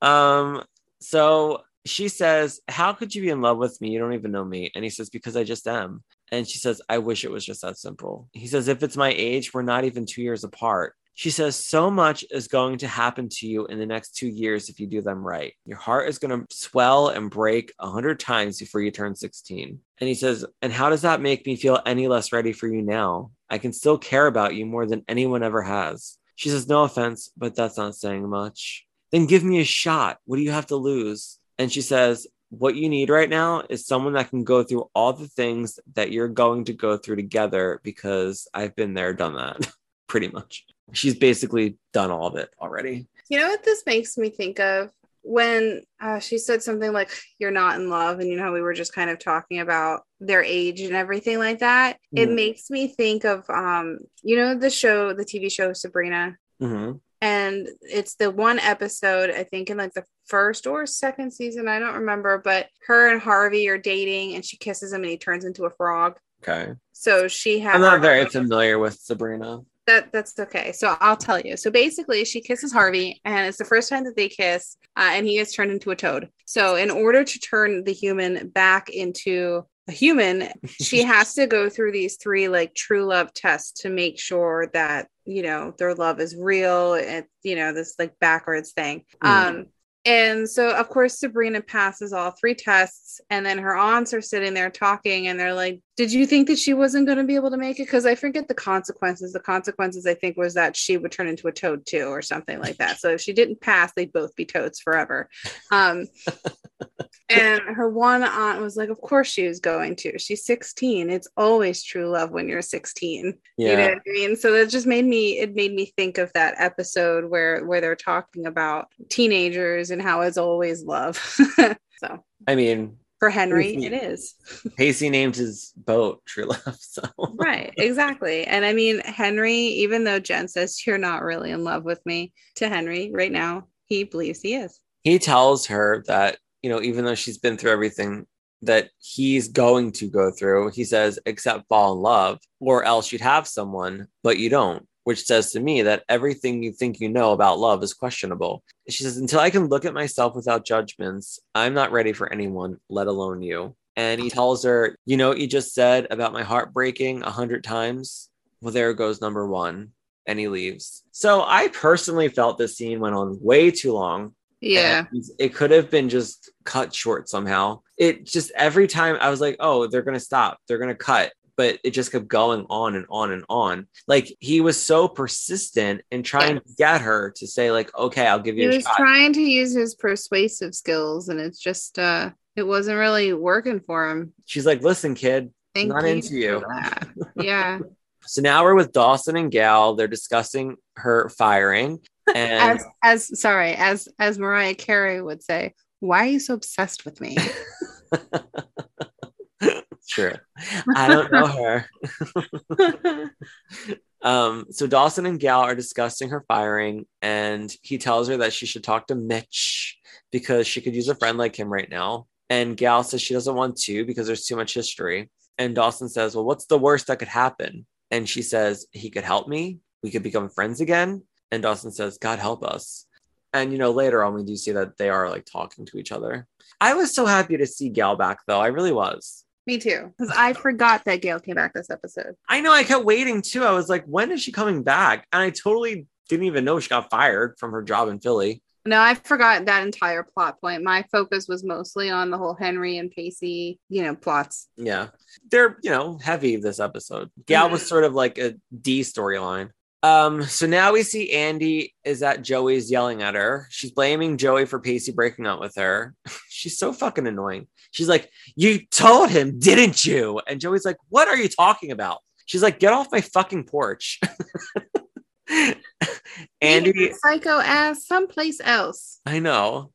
Speaker 1: um, so she says, How could you be in love with me? You don't even know me. And he says, Because I just am. And she says, I wish it was just that simple. He says, If it's my age, we're not even two years apart. She says, So much is going to happen to you in the next two years if you do them right. Your heart is going to swell and break a hundred times before you turn 16. And he says, And how does that make me feel any less ready for you now? I can still care about you more than anyone ever has. She says, No offense, but that's not saying much. Then give me a shot. What do you have to lose? And she says, What you need right now is someone that can go through all the things that you're going to go through together because I've been there, done that, pretty much. She's basically done all of it already.
Speaker 2: You know what this makes me think of? When uh, she said something like, You're not in love, and you know, we were just kind of talking about their age and everything like that. It
Speaker 1: Mhm.
Speaker 2: makes me think of, um, you know, the show, the TV show Sabrina.
Speaker 1: hmm
Speaker 2: And it's the one episode, I think, in like the first or second season, I don't remember, but her and Harvey are dating and she kisses him and he turns into a frog.
Speaker 1: Okay.
Speaker 2: So she has
Speaker 1: I'm not very familiar with Sabrina.
Speaker 2: that that's okay. So I'll tell you. So basically, she kisses Harvey, and it's the first time that they kiss, uh, and he is turned into a toad. So in order to turn the human back into a human, she has to go through these three like true love tests to make sure that you know their love is real. And you know this like backwards thing.
Speaker 1: Mm.
Speaker 2: Um, and so, of course, Sabrina passes all three tests, and then her aunts are sitting there talking, and they're like, "Did you think that she wasn't going to be able to make it?" Because I forget the consequences. The consequences, I think, was that she would turn into a toad too, or something like that. So if she didn't pass, they'd both be toads forever. Um, and her one aunt was like, "Of course she was going to. She's 16. It's always true love when you're 16."
Speaker 1: Yeah.
Speaker 2: You know what I mean? So that just made me it made me think of that episode where where they're talking about teenagers and how it's always love. so
Speaker 1: I mean,
Speaker 2: for Henry,
Speaker 1: Pacey-
Speaker 2: it is.
Speaker 1: Pacey named his boat True Love. So
Speaker 2: Right, exactly. And I mean, Henry, even though Jen says you're not really in love with me, to Henry right now, he believes he is.
Speaker 1: he tells her that, you know, even though she's been through everything that he's going to go through, he says, except fall in love, or else you'd have someone, but you don't. Which says to me that everything you think you know about love is questionable. She says, Until I can look at myself without judgments, I'm not ready for anyone, let alone you. And he tells her, You know what you just said about my heart breaking a hundred times? Well, there goes number one. And he leaves. So I personally felt this scene went on way too long.
Speaker 2: Yeah.
Speaker 1: And it could have been just cut short somehow. It just every time I was like, oh, they're going to stop, they're going to cut. But it just kept going on and on and on. Like he was so persistent in trying to get her to say, like, okay, I'll give
Speaker 2: He
Speaker 1: you a
Speaker 2: was
Speaker 1: shot.
Speaker 2: trying to use his persuasive skills and it's just uh it wasn't really working for him.
Speaker 1: She's like, listen, kid,
Speaker 2: Thank
Speaker 1: Not
Speaker 2: you
Speaker 1: into you.
Speaker 2: Yeah.
Speaker 1: So now we're with Dawson and Gail. They're discussing her firing. And
Speaker 2: As as sorry, as as Mariah Carey would say, why are you so obsessed with me?
Speaker 1: true. I don't know her. Um, so Dawson and Gail are discussing her firing, and he tells her that she should talk to Mitch because she could use a friend like him right now. And Gail says she doesn't want to because there's too much history. And Dawson says, Well, what's the worst that could happen? And she says, He could help me. We could become friends again. And Dawson says, God help us. And you know, later on, we do see that they are like talking to each other. I was so happy to see Gail back, though. I really was.
Speaker 2: me too. Because I forgot that Gail came back this episode.
Speaker 1: I know I kept waiting too. I was like, when is she coming back? And I totally didn't even know she got fired from her job in Philly.
Speaker 2: No, I forgot that entire plot point. My focus was mostly on the whole Henry and Pacey, you know, plots.
Speaker 1: Yeah. They're, you know, heavy this episode. Gail was mm-hmm. sort of like a D storyline. Um, so now we see Andie is at Joey's yelling at her. She's blaming Joey for Pacey breaking up with her. She's so fucking annoying. She's like, You told him, didn't you? And Joey's like, What are you talking about? She's like, Get off my fucking porch. Andie,
Speaker 2: psycho ass someplace else.
Speaker 1: I know.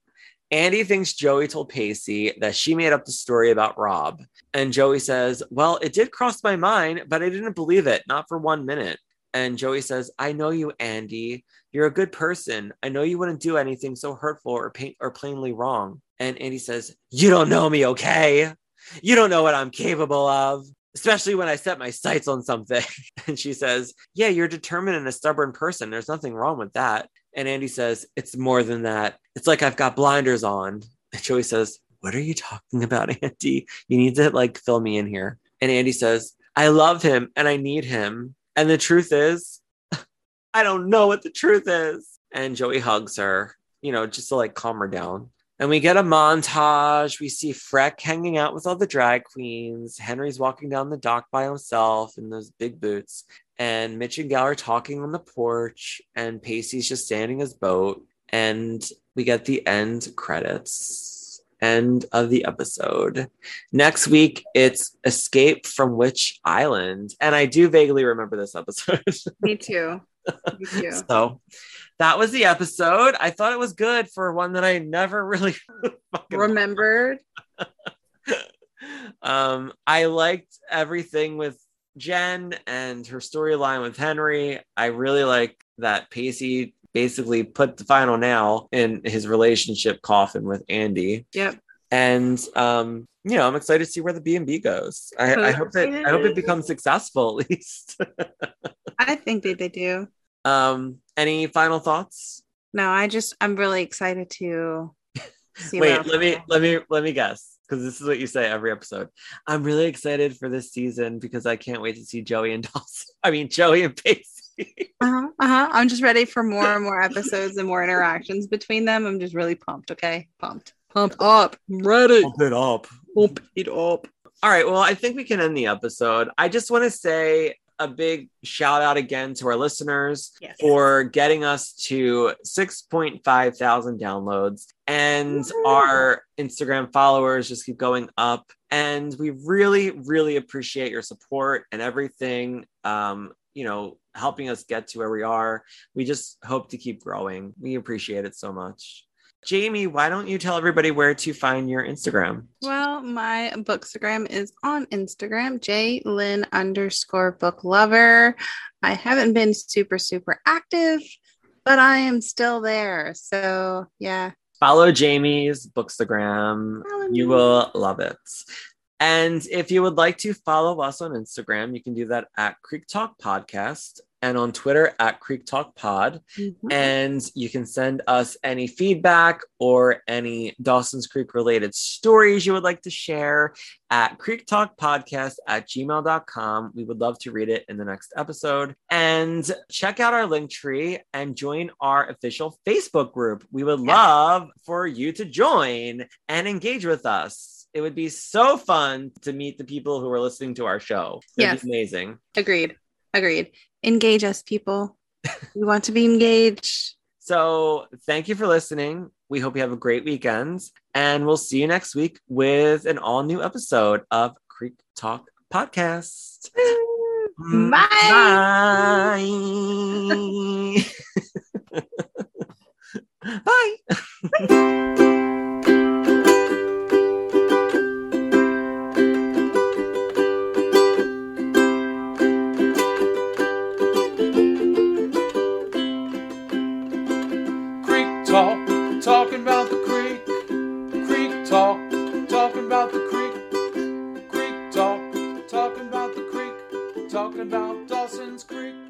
Speaker 1: Andie thinks Joey told Pacey that she made up the story about Rob. And Joey says, Well, it did cross my mind, but I didn't believe it, not for one minute. And Joey says, I know you, Andie. You're a good person. I know you wouldn't do anything so hurtful or, pain- or plainly wrong. And Andie says, You don't know me, okay? You don't know what I'm capable of, especially when I set my sights on something. And she says, Yeah, you're determined and a stubborn person. There's nothing wrong with that. And Andie says, It's more than that. It's like I've got blinders on. And Joey says, What are you talking about, Andie? You need to like fill me in here. And Andie says, I love him and I need him. And the truth is, I don't know what the truth is. And Joey hugs her, you know, just to like calm her down. And we get a montage. We see Freck hanging out with all the drag queens. Henry's walking down the dock by himself in those big boots. And Mitch and Gail are talking on the porch. And Pacey's just standing his boat. And we get the end credits. End of the episode. Next week, it's Escape from Witch Island. And I do vaguely remember this episode.
Speaker 2: Me too. Me too.
Speaker 1: so that was the episode. I thought it was good for one that I never really
Speaker 2: Remembered.
Speaker 1: um, I liked everything with Jen and her storyline with Henry. I really like that Pacey basically put the final nail in his relationship coffin with Andie.
Speaker 2: Yep.
Speaker 1: And um, you know, I'm excited to see where the B and B goes. I, I hope that I hope it becomes successful at least.
Speaker 2: I think that they do.
Speaker 1: um, any final thoughts?
Speaker 2: No, I just I'm really excited to see
Speaker 1: Wait, let me let me let me guess because this is what you say every episode. I'm really excited for this season because I can't wait to see Joey and Dawson. I mean Joey and Pacey.
Speaker 2: Uh-huh, uh-huh. I'm just ready for more and more episodes and more interactions between them. I'm just really pumped. Okay, pumped, pumped up. I'm ready.
Speaker 1: Pump it up.
Speaker 2: Pump it up.
Speaker 1: All right. Well, I think we can end the episode. I just want to say a big shout out again to our listeners
Speaker 2: Yes.
Speaker 1: for getting us to 6.5 thousand downloads and
Speaker 2: Woo.
Speaker 1: our Instagram followers just keep going up. And we really, really appreciate your support and everything. Um, you know, helping us get to where we are. We just hope to keep growing. We appreciate it so much. Jamie, why don't you tell everybody where to find your Instagram?
Speaker 2: Well, my bookstagram is on Instagram, J Lynn underscore book lover. I haven't been super, super active, but I am still there. So yeah.
Speaker 1: follow Jamie's Bookstagram.
Speaker 2: Follow
Speaker 1: You will love it. And if you would like to follow us on Instagram, you can do that at Creek Talk Podcast and on Twitter at Creek Talk Pod.
Speaker 2: Mhm.
Speaker 1: And you can send us any feedback or any Dawson's Creek related stories you would like to share at Creek Talk Podcast at gmail.com. We would love to read it in the next episode. And check out our link tree and join our official Facebook group. We would
Speaker 2: Yeah.
Speaker 1: love for you to join and engage with us. It would be so fun to meet the people who are listening to our show. It
Speaker 2: Yes.
Speaker 1: be amazing.
Speaker 2: Agreed. Agreed. Engage us, people. we want to be engaged.
Speaker 1: So thank you for listening. We hope you have a great weekend, and we'll see you next week with an all new episode of Creek Talk Podcast.
Speaker 2: Mm, bye.
Speaker 1: Bye. Bye. talking about Dawson's Creek.